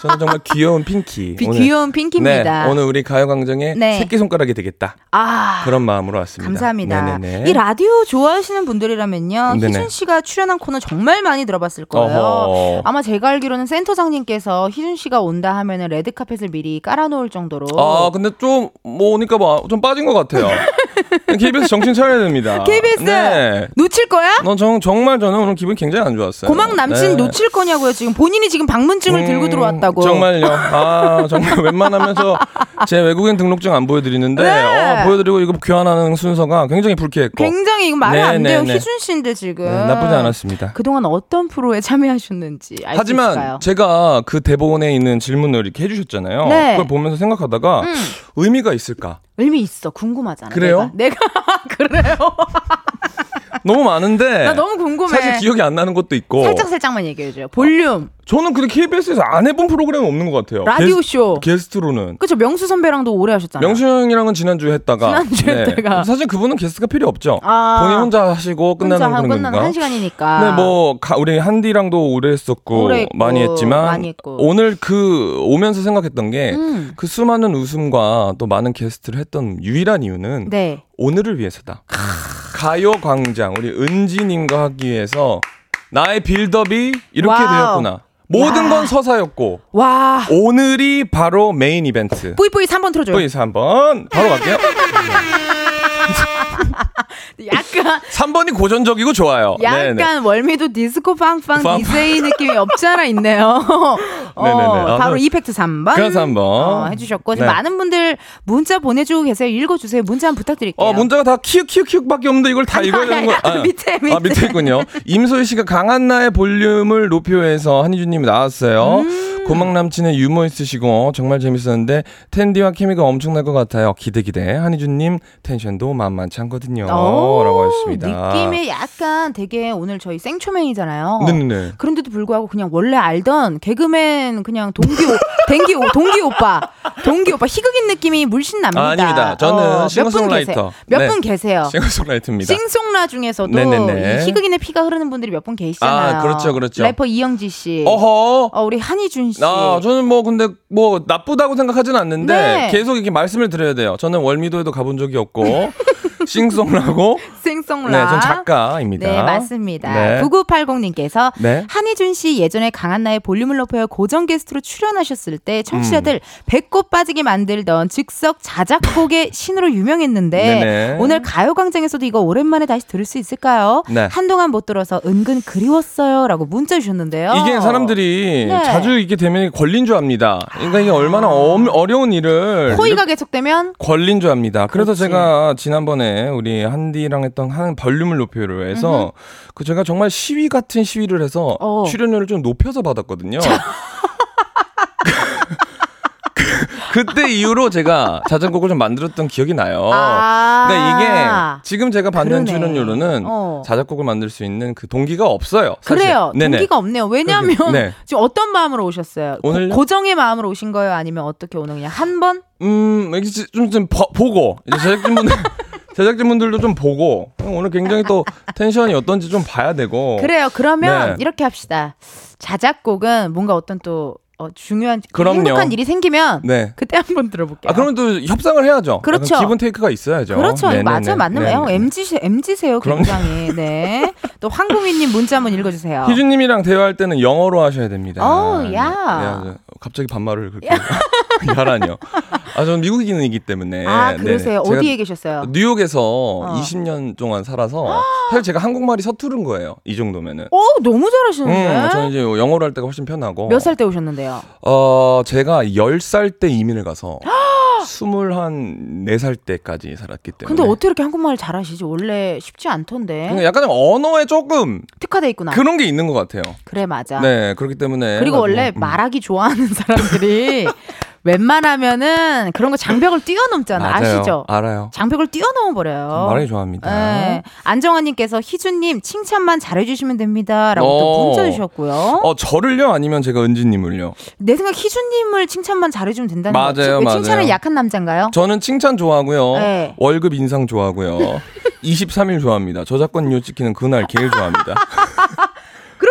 저는 정말 귀여운 pinky. 비- 오늘- 귀여운 pinky입니다. 네, 오늘 우리 가요광장의 네. 새끼 손가락이 되겠다. 아 그런 마음으로 왔습니다. 감사합니다. 네네네. 이 라디오 좋아하시는 분들이라면요. 네네. 희준 씨가 출연한 코너 정말 많이 들어봤을 거예요. 어허. 아마 제가 알기로는 센터장님께서 희준 씨가 온다 하면은 레드 카펫을 미리 깔아놓을 정도로. 아, 근데 좀, 뭐, 오니까 뭐, 좀 빠진 것 같아요. *laughs* KBS 정신 차려야 됩니다. KBS 네. 놓칠 거야? 넌 정, 정말 저는 오늘 기분이 굉장히 안 좋았어요. 고막 남친 네. 놓칠 거냐고요. 지금 본인이 지금 방문증을 들고 음, 들어왔다고. 정말요. *laughs* 아, 정말 웬만하면 저제 외국인 등록증 안 보여드리는데, 네. 어, 보여드리고 이거 교환하는 순서가 굉장히 불쾌했고. 굉장히 이거 말이 네, 안 네, 돼요. 네. 희준 씨인데 지금. 네, 나쁘지 않았습니다. 그동안 어떤 프로에 참여하셨는지 알수 하지만 있을까요? 제가 그 대본에 있는 질문을 이렇게 해주셨잖아요. 네. 그걸 보면서 생각하다가 음. 의미가 있을까? 의미 있어. 궁금하잖아. 그래요? 내가, *laughs* 내가 그래요. 너무 많은데 나 너무 궁금해. 사실 기억이 안 나는 것도 있고 살짝 살짝만 얘기해 줘요. 볼륨, 저는 근데 KBS에서 안 해본 프로그램이 없는 것 같아요. 라디오 게스, 쇼. 게스트로는 그쵸 명수 선배랑도 오래 하셨잖아요. 명수 형이랑은 지난주에 했다가 네. 지난주에 했다가. 사실 그분은 게스트가 필요 없죠. 아. 본인 혼자 하시고 끝나는 혼자 그런 건가? 한 시간이니까. 네, 뭐 가- 우리 한디랑도 오래 했었고 오래 했고, 많이 했지만 많이 했고. 오늘 그 오면서 생각했던 게 음. 그 수많은 웃음과 또 많은 게스트를 했던 유일한 이유는 네. 오늘을 위해서다. 가요광장 우리 은지님과 하기 위해서 나의 빌드업이 이렇게 와우. 되었구나. 모든 야. 건 서사였고 와. 오늘이 바로 메인 이벤트. 뿌이뿌이 3번 틀어줘요. 뿌이스 한번 바로 갈게요. *laughs* 약간 3번이 고전적이고 좋아요. 약간 네네. 월미도 디스코 빵. 디제이 느낌이 없지 않아 있네요. *laughs* 어, 네네네. 아, 바로 effect 3번. 그래서 한번. 어, 해주셨고 네. 많은 분들 문자 보내주고 계세요. 읽어주세요. 문자 한번 부탁드릴게요. 어, 문자가 다 키읔 키읔 키읔밖에 없는데 이걸 다 아니, 읽어야 되는 거. 아니, 밑에, 밑에. 아, 밑에 있군요. 임소희 씨가 강한 나의 볼륨을 높여해서 한희준 님이 나왔어요. 음. 고막 남친의 유머 있으시고 정말 재밌었는데 텐디와 케미가 엄청날 것 같아요. 기대 기대. 한희준 님 텐션도 만만치 않거든요. 오, 라고 하셨습니다. 느낌이 약간 되게 오늘 저희 생초맨이잖아요. 네네네. 그런데도 불구하고 그냥 원래 알던 개그맨 그냥 동기 오, *laughs* 동기 오, 동기 오빠, 동기 오빠 희극인 느낌이 물씬 납니다. 아, 아닙니다. 저는 어, 몇분 싱어송라이터. 계세요. 몇 네. 분 계세요. 싱어송라이트입니다. 싱송라 중에서도 희극인의 피가 흐르는 분들이 몇 분 계시잖아요. 아, 그렇죠, 그렇죠. 래퍼 이영지 씨, 어허. 어, 우리 한희준 씨. 아, 저는 뭐 근데 뭐 나쁘다고 생각하진 않는데 네. 계속 이렇게 말씀을 드려야 돼요. 저는 월미도에도 가본 적이 없고 *laughs* 싱송라고 싱송라. 네, 전 작가입니다. 네, 맞습니다. 네. 9980님께서 네. 한희준 씨 예전에 강한나의 볼륨을 높여 고정 게스트로 출연하셨을 때 청취자들 음. 배꼽 빠지게 만들던 즉석 자작곡의 신으로 유명했는데 네네. 오늘 가요광장에서도 이거 오랜만에 다시 들을 수 있을까요? 네. 한동안 못 들어서 은근 그리웠어요라고 문자 주셨는데요. 이게 사람들이 네. 자주 이게 되면 걸린 줄 압니다. 그러니까 이게 얼마나 엄- 어려운 일을 호의가 계속되면 걸린 줄 압니다. 그래서. 제가 지난번에 우리 한디랑 했던 한 볼륨을 높여로 해서 그 제가 정말 시위 같은 시위를 해서 어. 출연료를 좀 높여서 받았거든요. *laughs* 그, 그때 이후로 제가 자전곡을 좀 만들었던 기억이 나요. 아. 그러니까 이게 지금 제가 받는. 출연료로는 어. 자작곡을 만들 수 있는 그 동기가 없어요. 사실. 그래요. 네네. 동기가 없네요. 왜냐하면 네. 지금 어떤 마음으로 오셨어요? 오늘요? 고, 정의 마음으로 오신 거예요? 아니면 어떻게 오늘 그냥 한 번? 음, 좀, 좀 버- 보고, 이제 제작진분들, *laughs* 제작진분들도 좀 보고, 오늘 굉장히 또 텐션이 어떤지 좀 봐야 되고. 그래요. 그러면 네. 이렇게 합시다. 자작곡은 뭔가 어떤 또 어, 중요한 그럼요. 행복한 일이 생기면 네. 그때 한번 들어볼게요. 아, 그러면 또 협상을 해야죠. 그렇죠. 기본 테이크가 있어야죠. 그렇죠. 네네네. 맞아, 맞는 네네. 거예요. MZ, MZ세요, 그럼요. 굉장히. 네. 또 황구미님 문자 한번 읽어주세요. *laughs* 희준님이랑 대화할 때는 영어로 하셔야 됩니다. 어우, 네. 야. 야, 갑자기 반말을 그렇게. 야라뇨. *laughs* 아, 저는 미국인이기 때문에. 아, 네. 그러세요. 제가 어디에 계셨어요? 뉴욕에서 어. 20년 동안 살아서 사실 제가 한국말이 서투른 거예요. 이 정도면은. 오, 너무 잘하시는데? 음, 저는 이제 영어로 할 때가 훨씬 편하고. 몇 살 때 오셨는데요? 어, 제가 10살 때 이민을 가서 24살 때까지 살았기 때문에. 근데 어떻게 이렇게 한국말 잘하시지? 원래 쉽지 않던데. 그러니까 약간 언어에 조금 특화돼 있구나. 그런 게 있는 것 같아요. 그래, 맞아. 네, 그렇기 때문에. 그리고 원래 음. 말하기 좋아하는 사람들이 *laughs* 웬만하면은 그런 거 장벽을 뛰어넘잖아. 맞아요. 아시죠? 알아요. 장벽을 뛰어넘어 버려요. 말하기 좋아합니다. 네. 안정환님께서 희준님 칭찬만 잘해주시면 됩니다라고 또 어. 문자 주셨고요. 어, 저를요? 아니면 제가 은지님을요? 내 생각 희준님을 칭찬만 잘해주면 된다는 맞아요, 거지. 왜 맞아요. 칭찬을 약한 남자인가요? 저는 칭찬 좋아하고요. 네. 월급 인상 좋아하고요. *laughs* 23일 좋아합니다. 저작권료 찍히는 그날 제일 좋아합니다. *laughs*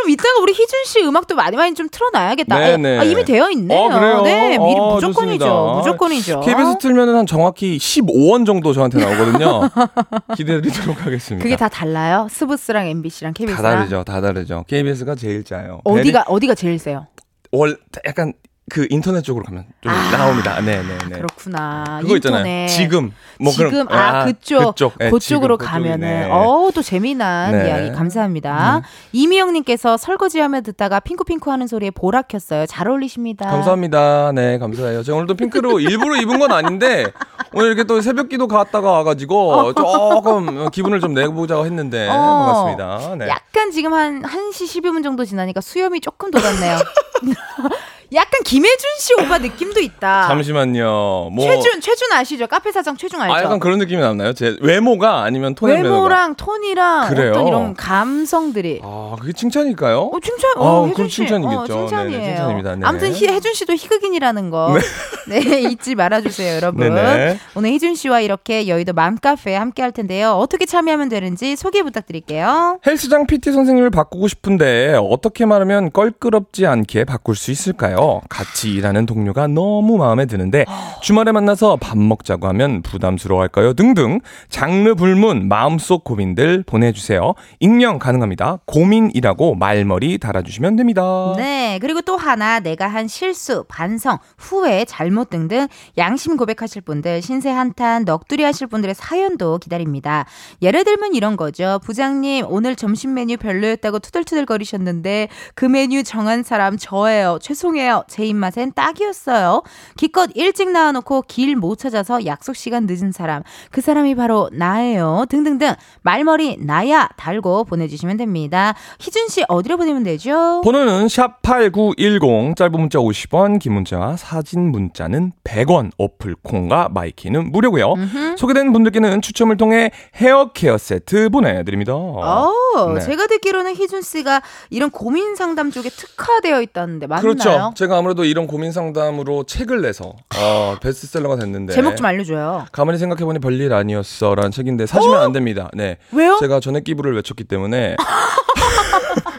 그럼 이따가 우리 희준 씨 음악도 많이 많이 좀 틀어놔야겠다. 네, 아, 네. 아, 이미 되어 있네요. 어, 그래요? 네, 미리 어, 무조건이죠. 좋습니다. 무조건이죠. KBS 틀면은 한 정확히 15원 정도 저한테 나오거든요. *laughs* 기대드리도록 하겠습니다. 그게 다 달라요? 스브스랑 MBC랑 다 KBS랑 다르죠. 다 다르죠. KBS가 제일 짜요. 어디가 어디가 제일 세요? 월 약간 그 인터넷 쪽으로 가면 좀 나옵니다. 네, 네, 네. 그렇구나. 그거 있잖아요. 인터넷. 지금 뭐 지금 그런 아, 그쪽 그쪽 네, 그쪽으로 가면은 그쪽이네. 어또 재미난 네. 이야기 감사합니다. 이미영님께서 설거지하며 듣다가 핑크핑크 하는 소리에 보라 켰어요. 잘 어울리십니다. 감사합니다. 네, 감사해요. 제가 오늘도 핑크로 일부러 입은 건 아닌데 오늘 이렇게 또 새벽기도 갔다가 와가지고 조금 기분을 좀 내보자고 했는데 어. 반갑습니다. 네. 약간 지금 한 1시 12분 정도 지나니까 수염이 조금 돋았네요. *laughs* 약간 김혜준 씨 오빠 느낌도 있다. *laughs* 잠시만요. 뭐 최준 최준 아시죠? 카페 사장 최준 알죠? 아, 약간 그런 느낌이 났나요? 제 외모가 아니면 매너가? 외모랑 톤이랑 그래요? 어떤 이런 감성들이 아, 그게 칭찬일까요? 어, 칭찬, 아, 어, 그럼 혜준 씨. 칭찬이겠죠. 어, 칭찬이에요. 네네, 칭찬입니다. 네. 아무튼 희, 혜준 씨도 희극인이라는 거. 네. *laughs* 잊지 말아주세요, 여러분. 네네. 오늘 혜준 씨와 이렇게 여의도 맘카페 함께 할 텐데요. 어떻게 참여하면 되는지 소개 부탁드릴게요. 헬스장 PT 선생님을 바꾸고 싶은데 어떻게 말하면 껄끄럽지 않게 바꿀 수 있을까요? 같이 일하는 동료가 너무 마음에 드는데 주말에 만나서 밥 먹자고 하면 부담스러워할까요? 등등 장르 불문 마음속 고민들 보내주세요. 익명 가능합니다. 고민이라고 말머리 달아주시면 됩니다. 네. 그리고 또 하나 내가 한 실수, 반성, 후회, 잘못 등등 양심 고백하실 분들, 신세 한탄, 넋두리 하실 분들의 사연도 기다립니다. 예를 들면 이런 거죠. 부장님, 오늘 점심 메뉴 별로였다고 투덜투덜 거리셨는데 그 메뉴 정한 사람 저예요. 죄송해요. 제 입맛엔 딱이었어요. 기껏 일찍 나와놓고 길 못 찾아서 약속 시간 늦은 사람. 그 사람이 바로 나예요. 등등등 말머리 나야 달고 보내주시면 됩니다. 희준 씨 어디로 보내면 되죠? 번호는 샵8910 짧은 문자 50원 긴 문자와 사진 문자는 100원 어플 콩과 마이케이는 무료고요. 소개된 분들께는 추첨을 통해 헤어 케어 세트 보내드립니다. 어, 네. 제가 듣기로는 희준 씨가 이런 고민 상담 쪽에 특화되어 있다는데 맞나요? 그렇죠. 제가 아무래도 이런 고민 상담으로 책을 내서 어, 베스트셀러가 됐는데 제목 좀 알려줘요. 가만히 생각해보니 별일 아니었어라는 책인데 사시면 안 됩니다. 네. 왜요? 제가 전액 기부를 외쳤기 때문에 *laughs*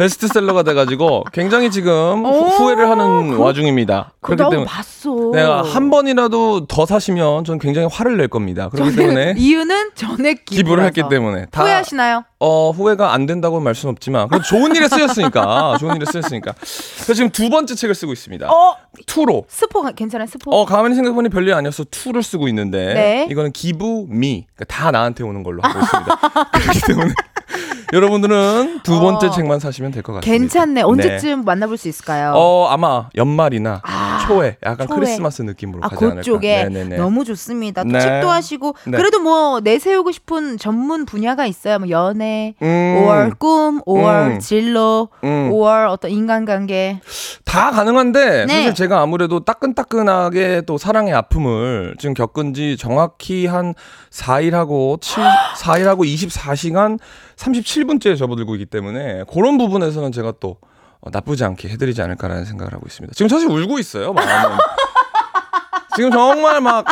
베스트셀러가 돼가지고 굉장히 지금 후- 후회를 하는 와중입니다. 그거 그렇기 때문에 봤어. 내가 한 번이라도 더 사시면 저는 굉장히 화를 낼 겁니다. 그렇기 때문에 이유는 전액. 기부를 했기 때문에 다 후회하시나요? 어, 후회가 안 된다고는 말씀 없지만 그래도 좋은 일에 쓰였으니까 *laughs* 좋은 일에 쓰였으니까 그래서 지금 두 번째 책을 쓰고 있습니다. 어, 투로 스포 괜찮아요? 스포. 어, 가만히 생각해보니 별일 아니어서 투를 쓰고 있는데, 네. 이거는 기부 미. 그러니까 다 나한테 오는 걸로 하고 있습니다. *laughs* 그렇기 때문에, *laughs* 여러분들은 두 번째 어. 책만 사시면 될 것 같습니다. 괜찮네. 언제쯤 만나볼 수 있을까요? 어, 아마 연말이나 아, 초에 약간 초에. 크리스마스 느낌으로 아, 가지 않을까. 그쪽에 네네네. 너무 좋습니다. 또 네. 책도 하시고 네. 그래도 뭐 내세우고 싶은 전문 분야가 있어요. 뭐 연애, 음, 5월 꿈, 5월 음. 진로, 음. 5월 어떤 인간관계. 다 가능한데, 네. 사실 제가 아무래도 따끈따끈하게 또 사랑의 아픔을 지금 겪은 지 정확히 한 4일하고 7, 4일하고 *gasps* 24시간 37분째 접어들고 있기 때문에 그런 부분에서는 제가 또 어, 나쁘지 않게 해드리지 않을까라는 생각을 하고 있습니다. 지금 사실 울고 있어요, 마음은. *laughs* 지금 정말 막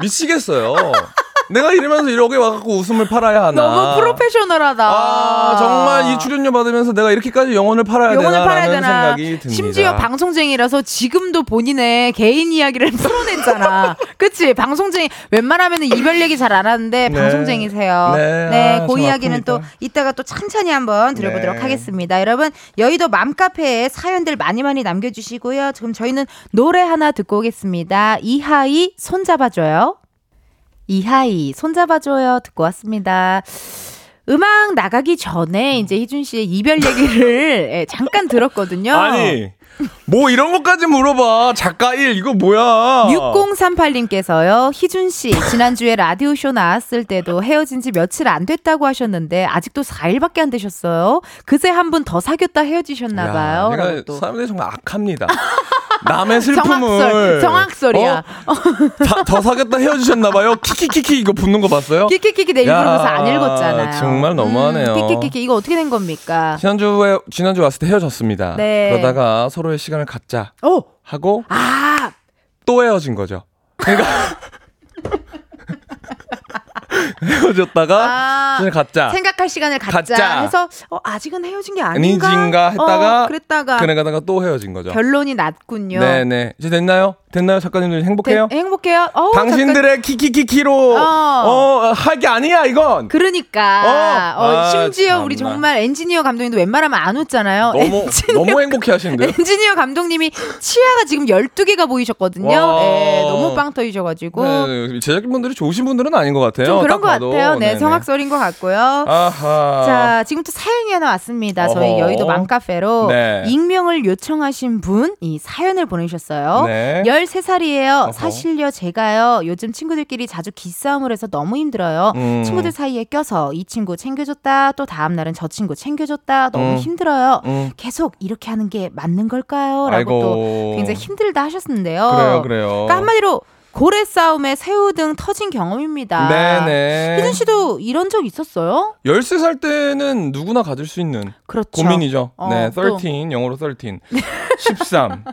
미치겠어요. 내가 이러면서 이렇게 와갖고 웃음을 팔아야 하나. 너무 프로페셔널하다. 아, 정말 이 출연료 받으면서 내가 이렇게까지 영혼을 팔아야 영혼을 되나라는 팔아야 되나. 생각이 듭니다. 심지어 방송쟁이라서 지금도 본인의 개인 이야기를 *laughs* 풀어냈잖아. 그치? 방송쟁이, 웬만하면 이별 얘기 잘 안 하는데 네. 방송쟁이세요. 네. 아, 그참 이야기는. 또 이따가 또 찬찬히 한번 들어보도록 네. 하겠습니다. 여러분, 여의도 맘카페에 사연들 많이 많이 남겨주시고요. 지금 저희는 노래 하나 듣고 오겠습니다. 이하이 손잡아줘요. 이하이 손잡아줘요 듣고 왔습니다. 음악 나가기 전에 이제 희준 씨의 이별 얘기를 예, 잠깐 들었거든요. 아니, 뭐 이런 것까지 물어봐. 작가 1, 이거 뭐야. 6038님께서요, 희준 씨, 지난주에 라디오쇼 나왔을 때도 헤어진 지 며칠 안 됐다고 하셨는데, 아직도 4일밖에 안 되셨어요. 그새 한 분 더 사귀었다 헤어지셨나봐요. 사람들이 정말 악합니다. 남의 *laughs* 슬픔을. 정확설, 정확설이야. 어? 다- 더 사귀었다 헤어지셨나봐요. 키키키키 이거 붙는 거 봤어요? 키키키키 내 일부러 야, 그래서 안 읽었잖아요. 정말 너무하네요. 음, 키키키키 이거 어떻게 된 겁니까? 지난주에, 지난주 왔을 때 헤어졌습니다. 네. 그러다가 서로의 시간을 갖자 어, 하고 아, 또 헤어진 거죠. 그러니까. *laughs* 헤어졌다가 아, 갖자. 생각할 시간을 갖자, 갖자. 해서 어, 아직은 헤어진 게 아닌가? 아니진가 했다가 어, 그랬다가 그래가다가 또 헤어진 거죠. 결론이 났군요. 네네. 이제 됐나요? 됐나요? 작가님들 행복해요? 네, 행복해요. 어, 당신들의 키키키키로 어. 어, 할게 아니야 이건. 그러니까 어? 어, 아, 심지어 우리 참나. 정말 엔지니어 감독님도 웬만하면 안 웃잖아요. 너무 너무 행복해 하시는데요. 엔지니어 감독님이 치아가 지금 12개가 보이셨거든요. 와. 네, 너무 빵 터지셔가지고 네, 네. 제작진분들이 좋으신 분들은 아닌 것 같아요. 좀 그런 딱것 봐도. 같아요. 네, 네네. 성악설인 것 같고요. 아하. 자, 지금 또 사연이 하나 왔습니다. 저희 어허. 여의도 맘카페로 네. 익명을 요청하신 분, 이 사연을 보내주셨어요. 네. 13살이에요. 어허. 사실요, 제가요, 요즘 친구들끼리 자주 기싸움을 해서 너무 힘들어요. 음. 친구들 사이에 껴서 이 친구 챙겨줬다, 또 다음날은 저 친구 챙겨줬다, 너무 음. 힘들어요. 힘들어요. 음. 계속 이렇게 하는 게 맞는 걸까요? 라고 아이고. 또 굉장히 힘들다 하셨는데요. 그래요, 그래요. 그러니까 한마디로 고래 싸움에 새우 등 터진 경험입니다. 네네. 희준 씨도 이런 적 있었어요? 13살 때는 누구나 가질 수 있는 그렇죠. 고민이죠. 어, 네, 또. 13, 영어로 13. 13.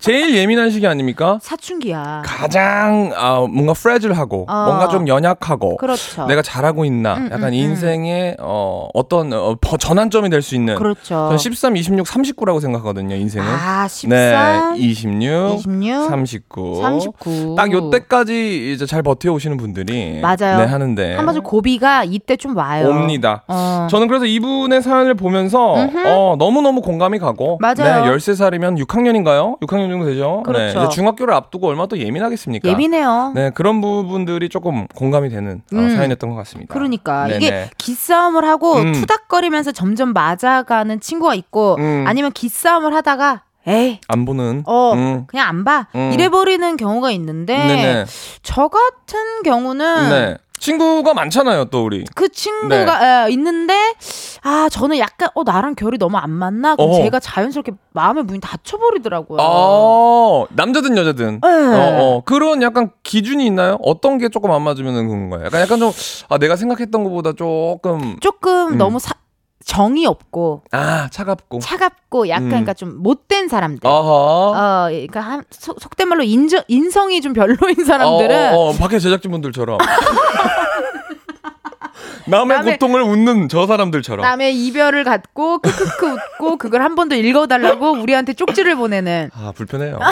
제일 예민한 시기 아닙니까? 사춘기야. 가장 아, 뭔가 프레질하고 어. 뭔가 좀 연약하고 그렇죠. 내가 잘하고 있나 음, 약간 음, 인생의 어, 어떤 어, 버- 전환점이 될 수 있는 그렇죠. 저는 13, 26, 39라고 생각하거든요 인생은 아, 13, 네 26, 26, 39, 39. 딱 요때까지 이제 잘 버텨오시는 분들이 맞아요. 네 하는데 한마디로 고비가 이때 좀 와요. 옵니다. 어. 저는 그래서 이분의 사연을 보면서 어, 너무 너무 공감이 가고 맞아요. 네, 13살이면 6학년인가요? 6학년 정도 되죠? 그렇죠. 네, 중학교를 앞두고 얼마나 또 예민하겠습니까? 예민해요. 네, 그런 부분들이 조금 공감이 되는 어, 음. 사연이었던 것 같습니다. 그러니까 네네. 이게 기싸움을 하고 음. 투닥거리면서 점점 맞아가는 친구가 있고 음. 아니면 기싸움을 하다가 에이 안 보는. 어 음. 그냥 안봐 음. 이래 버리는 경우가 있는데 네네. 저 같은 경우는 네. 친구가 많잖아요, 또 우리. 그 친구가 에, 있는데 아 저는 약간 어 나랑 결이 너무 안 맞나 그럼 어. 제가 자연스럽게 마음의 문이 닫혀버리더라고요. 아, 남자든 여자든. 네. 어, 어. 그런 약간 기준이 있나요? 어떤 게 조금 안 맞으면 그런 거예요? 약간, 약간 좀, 아, 내가 생각했던 것보다 조금, 조금 음. 너무 사- 정이 없고 아, 차갑고. 차갑고 약간 음. 그러니까 좀 못된 사람들. 어허. 어, 그러니까 한, 속, 속된 말로 인정, 인성이 좀 별로인 사람들은 어, 어, 어, 밖에 제작진분들처럼. *laughs* 남의 남의- 고통을 웃는 저 사람들처럼. 남의 이별을 갖고 크크크 웃고 그걸 한 번 더 읽어달라고 우리한테 쪽지를 보내는 아, 불편해요. 네,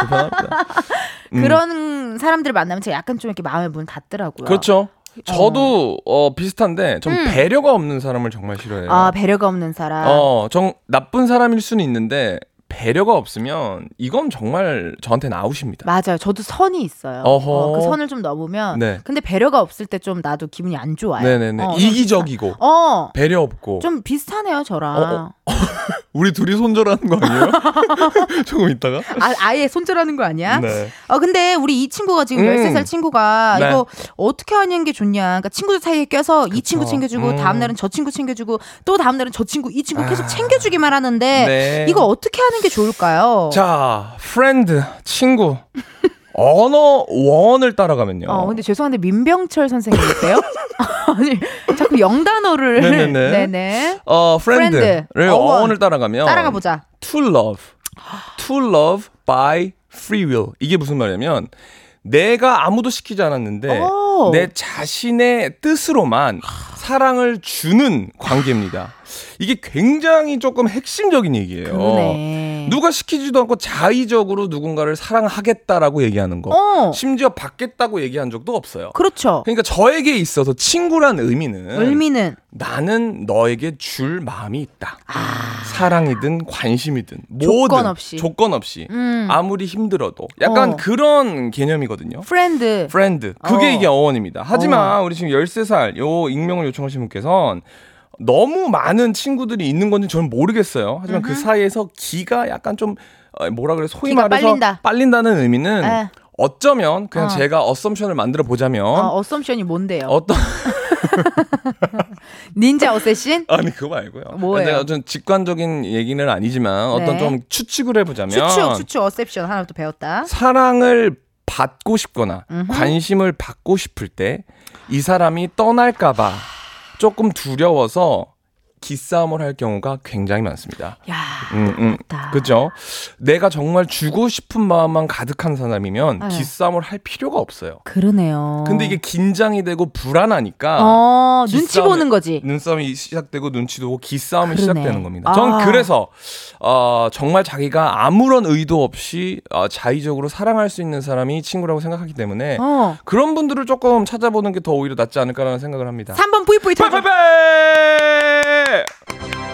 불편합니다. *laughs* 음. 그런 사람들을 만나면 제가 약간 좀 이렇게 마음의 문 닫더라고요. 그렇죠. 저도 어, 비슷한데 전 음. 배려가 없는 사람을 정말 싫어해요. 아 배려가 없는 사람. 어, 정 나쁜 사람일 수는 있는데 배려가 없으면 이건 정말 저한테는 아웃입니다. 맞아요. 저도 선이 있어요. 어, 그 선을 좀 넘으면. 네. 근데 배려가 없을 때 좀 나도 기분이 안 좋아요. 네네네. 어, 이기적이고 어. 배려 없고 좀 비슷하네요, 저랑. 어, *laughs* 우리 둘이 손절하는 거 아니에요? *laughs* 조금 있다가. 아, 아예 손절하는 거 아니야? 네. 어, 근데 우리 이 친구가 지금 음. 13살 친구가 네. 이거 어떻게 하는 게 좋냐. 그러니까 친구들 사이에 껴서 이 친구 챙겨주고 음. 다음 날은 저 친구 챙겨주고 또 다음 날은 저 친구 이 친구 계속 아. 챙겨주기만 하는데 네. 이거 어떻게 하는 게 좋을까요? 자, friend, 친구. 어원을 따라가면요. 어, 근데 죄송한데 민병철 선생님이세요? *laughs* 아니, 자꾸 영단어를. 네네네. 네네. 어, friend를 friend, 어원. 어원을 따라가면 따라가 보자. to love. to love by free will. 이게 무슨 말이냐면 내가 아무도 시키지 않았는데 오. 내 자신의 뜻으로만 사랑을 주는 관계입니다. 이게 굉장히 조금 핵심적인 얘기예요. 그러네. 누가 시키지도 않고 자의적으로 누군가를 사랑하겠다라고 얘기하는 거. 어. 심지어 받겠다고 얘기한 적도 없어요. 그렇죠. 그러니까 저에게 있어서 친구란 의미는 의미는 나는 너에게 줄 마음이 있다. 사랑이든 관심이든 아. 조건 없이. 조건 없이 음. 아무리 힘들어도 약간 어. 그런 개념이거든요. friend. friend. 그게 어. 이게 어원입니다. 하지만 우리 지금 13살 요 익명을 요청하신 분께서는 너무 많은 친구들이 있는 건지 저는 모르겠어요. 하지만 그 사이에서 기가 약간 좀 어, 뭐라 그래 소위 말해서 빨린다. 빨린다 는 의미는 에. 어쩌면 그냥 어. 제가 assumption을 만들어 보자면 어, 어썸션이 뭔데요? 어떤 *laughs* 닌자 어쌔신? 아니 그거 말고요. 뭐예요? 좀 직관적인 얘기는 아니지만 어떤 네. 좀 추측을 해보자면 추측, 추측 어셉션 하나 또 배웠다. 사랑을 받고 싶거나 관심을 받고 싶을 때 이 사람이 떠날까봐 조금 두려워서 기싸움을 할 경우가 굉장히 많습니다. 야, 음, 음. 그죠? 내가 정말 주고 싶은 마음만 가득한 사람이면 네. 기싸움을 할 필요가 없어요. 그러네요. 근데 이게 긴장이 되고 불안하니까 어, 눈치 보는 거지. 눈싸움이 시작되고 눈치도 오고 기싸움이 그러네. 시작되는 겁니다. 전 아. 그래서 어, 정말 자기가 아무런 의도 없이 어, 자의적으로 사랑할 수 있는 사람이 친구라고 생각하기 때문에 어. 그런 분들을 조금 찾아보는 게 더 오히려 낫지 않을까라는 생각을 합니다. 3번 뿌이뿌이 터져. 빠빠빠!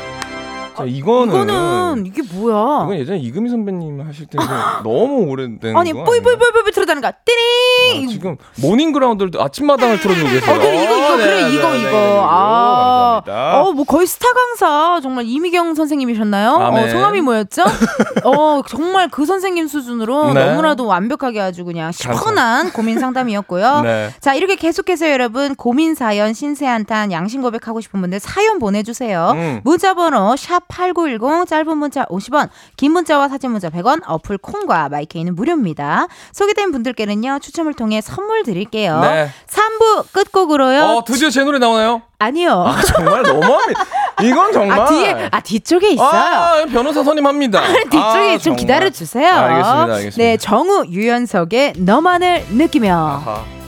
자 이거는 이거는 이게 뭐야? 이건 예전에 이금희 선배님 하실 때 *laughs* 너무 오래된 아니? 뿌이뿌이 틀어다는 거. 띠링. 아, 지금 모닝그라운드를 아침마당을 틀어주고 계세요. 어, 그래 이거 이거 네, 그래 네, 이거 네, 이거. 네, 아, 감사합니다. 어, 뭐 거의 스타 강사 정말 이미경 선생님이셨나요? 어, 아멘. 성함이 뭐였죠? *laughs* 어, 정말 그 선생님 수준으로 네. 너무나도 완벽하게 아주 그냥 시원한 고민 상담이었고요. *laughs* 네. 자, 이렇게 계속해서 여러분 고민 사연, 신세 한탄, 양심 고백하고 싶은 분들 사연 보내 주세요. 음. 문자 번호 샵 #8910 짧은 문자 50원, 긴 문자와 사진 문자 100원, 어플 콩과 마이케이는 무료입니다. 소개된 분들께는요 추첨을 통해 선물 드릴게요. 네. 3부 끝곡으로요. 어 드디어 제 노래 나오나요? 아니요. 아 정말 너무합니다. *laughs* 이건 정말. 아 뒤에 아 뒤쪽에 있어요. 아, 변호사 선임합니다. *laughs* 뒤쪽에 아, 좀 정말. 기다려 주세요. 알겠습니다, 알겠습니다. 네, 정우 유연석의 너만을 느끼며. 아하.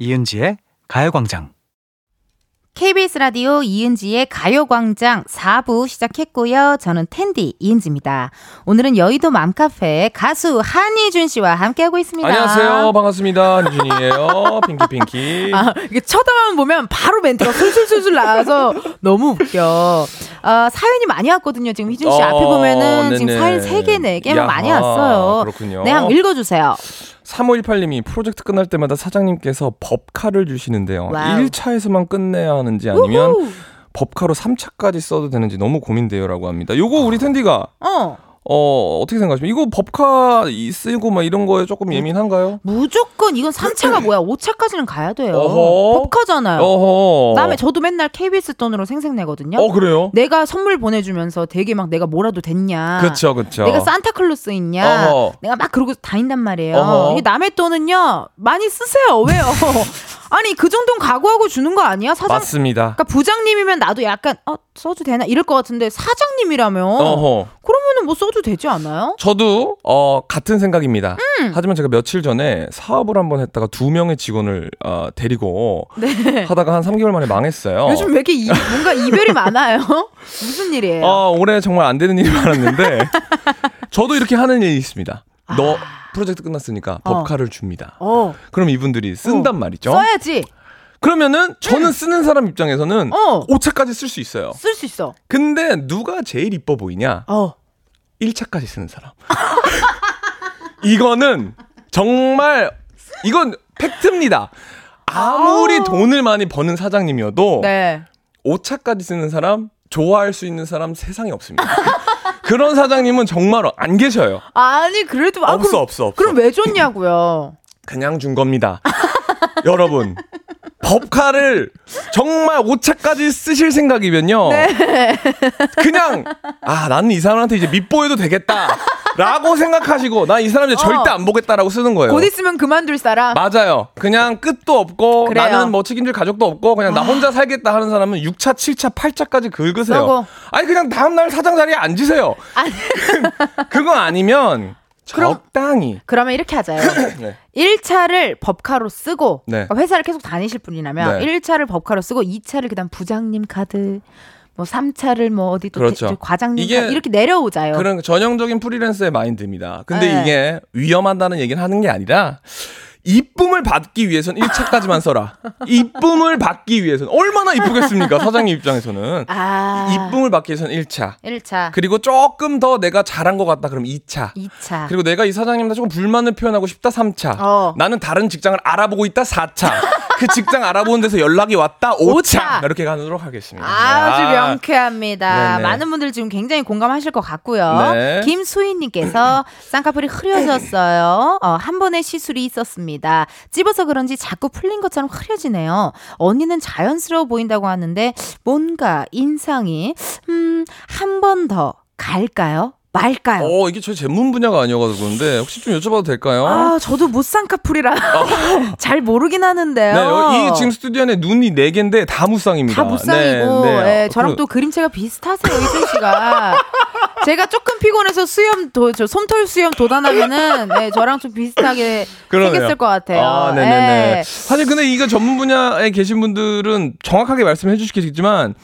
이은지의 가요광장. KBS 라디오 이은지의 가요광장 4부 시작했고요. 저는 텐디 이은지입니다. 오늘은 여의도 맘카페 가수 한희준 씨와 함께하고 있습니다. 안녕하세요. 반갑습니다. 한준이에요. *laughs* 핑키 핑키. 아, 이게 쳐다만 보면 바로 멘트가 술술술술 나와서 너무 웃겨. 어, 사연이 많이 왔거든요. 지금 희준 씨 어, 앞에 보면은 지금 네네. 사연 3개, 4개 막 많이 왔어요. 그렇군요. 네, 한번 읽어주세요. 3518님이 프로젝트 끝날 때마다 사장님께서 법카를 주시는데요. 와우. 1차에서만 끝내야 하는지 아니면 우후. 법카로 3차까지 써도 되는지 너무 고민돼요라고 합니다. 요거 우리 텐디가 어. 어, 어떻게 생각하십니까? 이거 법카 이 쓰고 막 이런 거에 조금 예민한가요? 무조건 이건 3차가 뭐야? 5차까지는 가야 돼요. 어허. 법카잖아요. 어허. 그다음에 저도 맨날 KBS 돈으로 생색 내거든요. 어, 그래요? 내가 선물 보내주면서 되게 막 내가 뭐라도 된 양. 그쵸, 그쵸. 내가 산타클로스인 양. 어허. 내가 막 그러고 다닌단 말이에요. 이게 남의 돈은요 많이 쓰세요. 왜요? *laughs* 아니 그 정도는 각오하고 주는 거 아니야? 사장. 맞습니다. 그러니까 부장님이면 나도 약간 어 써도 되나 이럴 것 같은데 사장님이라면 어허. 그러면은 뭐 써도 되지 않아요? 저도 어 같은 생각입니다. 음. 하지만 제가 며칠 전에 사업을 한번 했다가 두 명의 직원을 어, 데리고 하다가 한 3개월 만에 망했어요. 네. 요즘 왜 이렇게 이- 뭔가 이별이 많아요? *laughs* 무슨 일이에요? 어, 올해 정말 안 되는 일이 많았는데 *laughs* 저도 이렇게 하는 일이 있습니다. 너 프로젝트 끝났으니까 아. 어. 법카를 줍니다. 어, 그럼 이분들이 쓴단 말이죠. 써야지. 그러면은 저는 쓰는 사람 입장에서는 어. 5차까지 쓸 수 있어요. 쓸 수 있어. 근데 누가 제일 이뻐 보이냐? 어. 1차까지 쓰는 사람. *laughs* 이거는 정말 이건 팩트입니다. 아무리 돈을 많이 버는 사장님이어도 네. 5차까지 쓰는 사람 좋아할 수 있는 사람 세상에 없습니다. *laughs* 그런 사장님은 정말 안 계셔요. 아니 그래도 아, 없어 그럼, 없어 없어. 그럼 왜 줬냐고요? 그냥 준 겁니다. 여러분 법카를 정말 5차까지 쓰실 생각이면요. 네. 그냥 아 나는 이 사람한테 이제 밑보여도 되겠다. 라고 생각하시고 나 이 사람 이제 어. 절대 안 보겠다라고 쓰는 거예요. 곧 있으면 그만둘 사람. 맞아요. 그냥 끝도 없고 그래요. 아. 나는 뭐 책임질 가족도 없고 그냥 나 혼자 살겠다 하는 사람은 6차, 7차, 8차까지 긁으세요. 써고. 아니 그냥 다음 날 사장 자리에 앉으세요. 아니. *laughs* 그거 아니면 적당히 그러면 이렇게 하자요. *clears throat* 네. 1차를 법카로 쓰고 네. 그러니까 회사를 계속 다니실 분이라면 네. 1차를 법카로 쓰고 2차를 그다음 부장님 카드 뭐 3차를 뭐 어디 또 그렇죠. 대- 과장님 이게 카드 이렇게 내려오자요. 그런 전형적인 프리랜서의 마인드입니다. 근데 네. 이게 위험하다는 얘기를 하는 게 아니라 이쁨을 받기 위해서는 1차까지만 써라. 이쁨을 받기 위해서는 얼마나 이쁘겠습니까? 사장님 입장에서는. 아. 이쁨을 받기 위해서는 1차. 1차, 그리고 조금 더 내가 잘한 것 같다 그럼 2차. 2차. 그리고 내가 이 사장님한테 조금 불만을 표현하고 싶다 3차. 어. 나는 다른 직장을 알아보고 있다 4차. 그 직장 알아보는 데서 연락이 왔다. 오차. 오차. 이렇게 가도록 하겠습니다. 아주 아. 명쾌합니다. 네네. 많은 분들 지금 굉장히 공감하실 것 같고요. 네. 김수희님께서 *clears throat* 쌍꺼풀이 흐려졌어요. 어, 한 번의 시술이 있었습니다. 찝어서 그런지 자꾸 풀린 것처럼 흐려지네요. 언니는 자연스러워 보인다고 하는데 뭔가 인상이 음, 한 번 더 갈까요? 말까요? 어, 이게 저희 전문 분야가 아니어가지고 그런데 혹시 좀 여쭤봐도 될까요? 아, 저도 못 쌍꺼풀이라 *laughs* 잘 모르긴 하는데요. 네, 여- 이 지금 스튜디오 안에 눈이 네 개인데 다 무쌍입니다. 다 무쌍이고, 네, 네. 예, 저랑 그- 또 그림체가 비슷하세요, 이준 씨가. *laughs* 제가 조금 피곤해서 수염 도, 저 솜털 수염 도단하면은 네, 저랑 좀 비슷하게 그러네요. 생겼을 것 같아요. 아, 네네네. 예. 사실 근데 이거 전문 분야에 계신 분들은 정확하게 말씀해 주시겠지만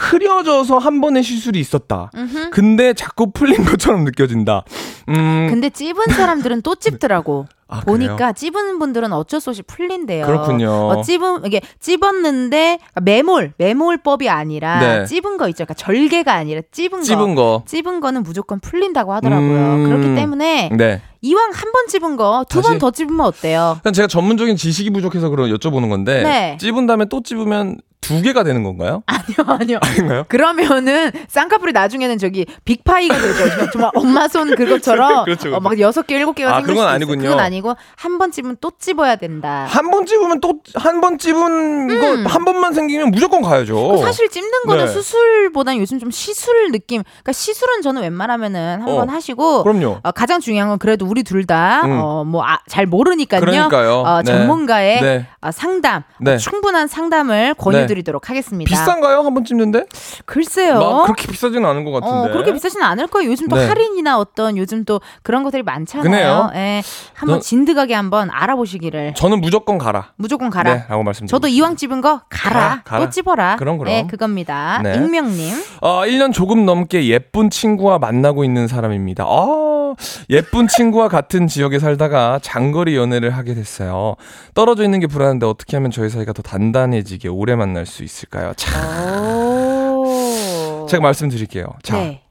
흐려져서 한 번의 시술이 있었다. 근데 자꾸 풀린 것처럼 느껴진다. 음, 근데 찝은 사람들은 또 찝더라고. *laughs* 아, 보니까 그래요? 찝은 분들은 어쩔 수 없이 풀린대요. 그렇군요. 어, 찝은 이게 찝었는데 매몰 매몰법이 아니라 네. 찝은 거 있죠. 그러니까 절개가 아니라 찝은 거. 찝은 거. 찝은 거는 무조건 풀린다고 하더라고요. 음. 그렇기 때문에 네. 이왕 한 번 찝은 거 두 번? 더 찝으면 어때요? 그냥 제가 전문적인 지식이 부족해서 그런 여쭤보는 건데 네. 찝은 다음에 또 찝으면 두 개가 되는 건가요? *laughs* 아니요, 아니요. 아닌가요? 그러면은 쌍꺼풀이 나중에는 저기 빅파이가 되죠. 정말- 엄마 손 그것처럼 *laughs* 그렇죠, 그렇죠. 어, 막 여섯 개 일곱 개가 아, 생길 그건 아니군요. 있어요. 그건 아니고 한 번 찝으면 또 찝어야 된다. 한 번 찝으면 또 한 번 찝은 거한 번만 생기면 무조건 가야죠. 음. 그 사실 찝는 거는 네. 수술보다는 요즘 좀 시술 느낌. 그러니까 시술은 저는 웬만하면은 한 어, 번 하시고 그럼요. 어, 가장 중요한 건 그래도 우리 둘다 음. 어, 뭐잘 모르니까요. 그러니까요. 어, 네. 전문가의 네. 어, 상담, 네. 어, 충분한 상담을 권유드리도록 하겠습니다. 비싼가요? 한번 찝는데? 글쎄요. 막 그렇게 비싸지는 않은 것 같은데. 어, 그렇게 비싸지는 않을 거예요. 요즘 또 네. 할인이나 어떤 요즘 또 그런 것들이 많잖아요. 예. 한번 너- 진득하게 한번 알아보시기를. 저는 무조건 가라. 무조건 가라. 네, 라고 말씀드립니다. 저도 이왕 찝은 거 가라. 가라, 가라. 또 찝어라. 그럼, 그럼. 네, 그겁니다. 네. 익명님. 어, 1년 조금 넘게 예쁜 친구와 만나고 있는 사람입니다. 아, 예쁜 친구 와 같은 지역에 살다가 장거리 연애를 하게 됐어요. 떨어져 있는 게 불안한데 어떻게 하면 저희 사이가 더 단단해지게 오래 만날 수 있을까요? 참, 오. 제가 말씀드릴게요. 자, 네.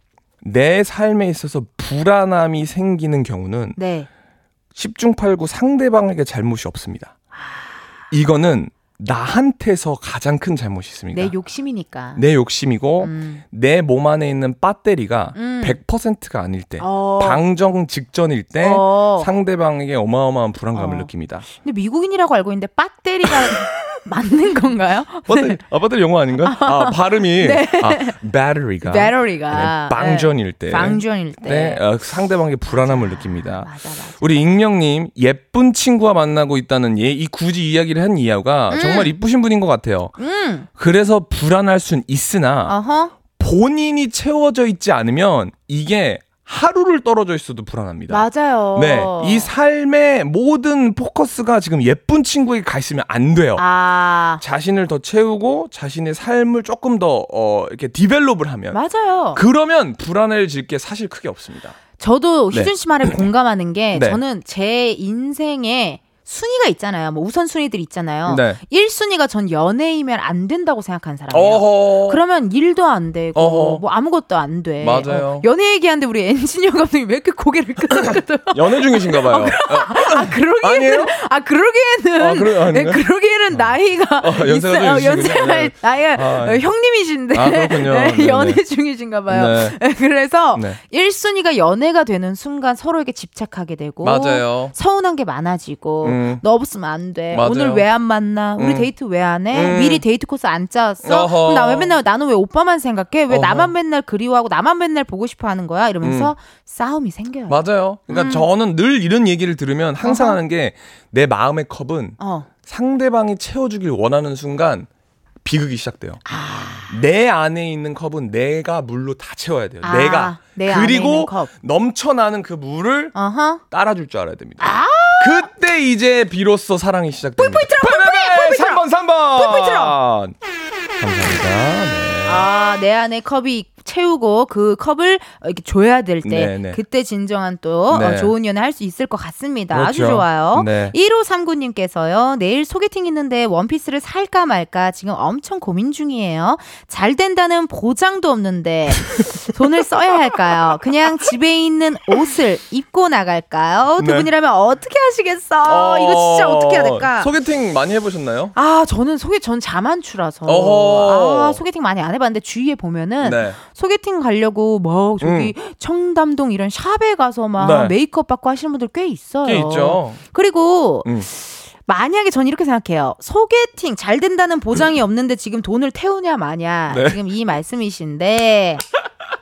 내 삶에 있어서 불안함이 생기는 경우는 네. 10중 8구 상대방에게 잘못이 없습니다. 이거는 나한테서 가장 큰 잘못이 있습니다. 내 욕심이니까. 내 욕심이고 음. 내몸 안에 있는 배터리가 음. 100%가 아닐 때, 어. 방정 직전일 때 어. 상대방에게 어마어마한 불안감을 어. 느낍니다. 근데 미국인이라고 알고 있는데 배터리가 *laughs* *laughs* 맞는 건가요? 배터리, 아, 배터리 영어 아닌가? 아, 발음이 네. 아, 배터리가 배터리가 네, 방전일 때, 방전일 때. 네, 어, 상대방에게 불안함을 느낍니다. 맞아 맞아. 우리 익명님 예쁜 친구와 만나고 있다는 예, 이 굳이 이야기를 한 이하가 정말 이쁘신 분인 것 같아요. 음. 그래서 불안할 순 있으나 어허. 본인이 채워져 있지 않으면 이게 하루를 떨어져 있어도 불안합니다. 맞아요. 네, 이 삶의 모든 포커스가 지금 예쁜 친구에게 가 있으면 안 돼요. 아. 자신을 더 채우고 자신의 삶을 조금 더 어, 이렇게 develop을 하면 맞아요. 그러면 불안해질 게 사실 크게 없습니다. 저도 네. 희준 씨 말에 공감하는 게 네. 저는 제 인생에 순위가 있잖아요. 뭐 우선 순위들 있잖아요. 네. 1순위가 전 연애이면 안 된다고 생각하는 사람이에요. 어허. 그러면 일도 안 되고 어허. 뭐 아무것도 안 돼. 맞아요. 어, 연애 얘기하는데 우리 엔지니어 감독이 왜 이렇게 고개를 끄덕끄덕? *laughs* 연애 중이신가 봐요. 아 그러기에는 아니에요? 아 그러기에는 아, 그러-? 네, 그러기에는 나이가 어, 연세가 좀 있어요. 어. 연세가 네. 나이가 아, 어, 형님이신데 아, 그렇군요. 네, 네네. 연애 중이신가 봐요. 네. 네, 그래서 네. 1순위가 연애가 되는 순간 서로에게 집착하게 되고 맞아요. 서운한 게 많아지고 음. 너 없으면 안 돼. 맞아요. 오늘 왜 안 만나? 우리 음. 데이트 왜 안 해? 음. 미리 데이트 코스 안 짜왔어? 나 왜 맨날 나는 왜 오빠만 생각해? 왜 어허. 나만 맨날 그리워하고 나만 맨날 보고 싶어 하는 거야? 이러면서 음. 싸움이 생겨요. 맞아요. 그러니까 저는 늘 이런 얘기를 들으면 항상 어허. 하는 게 내 마음의 컵은 어. 상대방이 채워주길 원하는 순간 비극이 시작돼요. 아. 내 안에 있는 컵은 내가 물로 다 채워야 돼요. 아, 내가. 그리고 컵. 넘쳐나는 그 물을 어허. 따라줄 줄 알아야 됩니다. 아. 그때 이제 비로소 사랑이 시작됩니다. 뿔뿔 틀어, 뿔뿔, 뿔뿔, 3번, 3번. 뿔뿔 틀어. 감사합니다. 네. 아, 내 안에 컵이 채우고 그 컵을 이렇게 줘야 될때 네네. 그때 진정한 또 네. 어, 좋은 연애 할 수 있을 것 같습니다. 아주 그렇죠. 좋아요. 네. 1539님께서요. 내일 소개팅 있는데 원피스를 살까 말까 지금 엄청 고민 중이에요. 잘 된다는 보장도 없는데 *laughs* 돈을 써야 할까요? 그냥 집에 있는 옷을 입고 나갈까요? 두 네. 분이라면 어떻게 하시겠어? 이거 진짜 어떻게 해야 될까? 소개팅 많이 해보셨나요? 아, 저는 소개 전 자만추라서 어허. 아, 소개팅 많이 안 해봤는데 주위에 보면은 네. 소개팅 가려고 뭐 저기 청담동 이런 샵에 가서 막 네. 메이크업 받고 하시는 분들 꽤 있어요. 꽤 있죠. 그리고 음. 만약에 전 이렇게 생각해요. 소개팅 잘 된다는 보장이 *laughs* 없는데 지금 돈을 태우냐 마냐 네. 지금 이 말씀이신데 *laughs*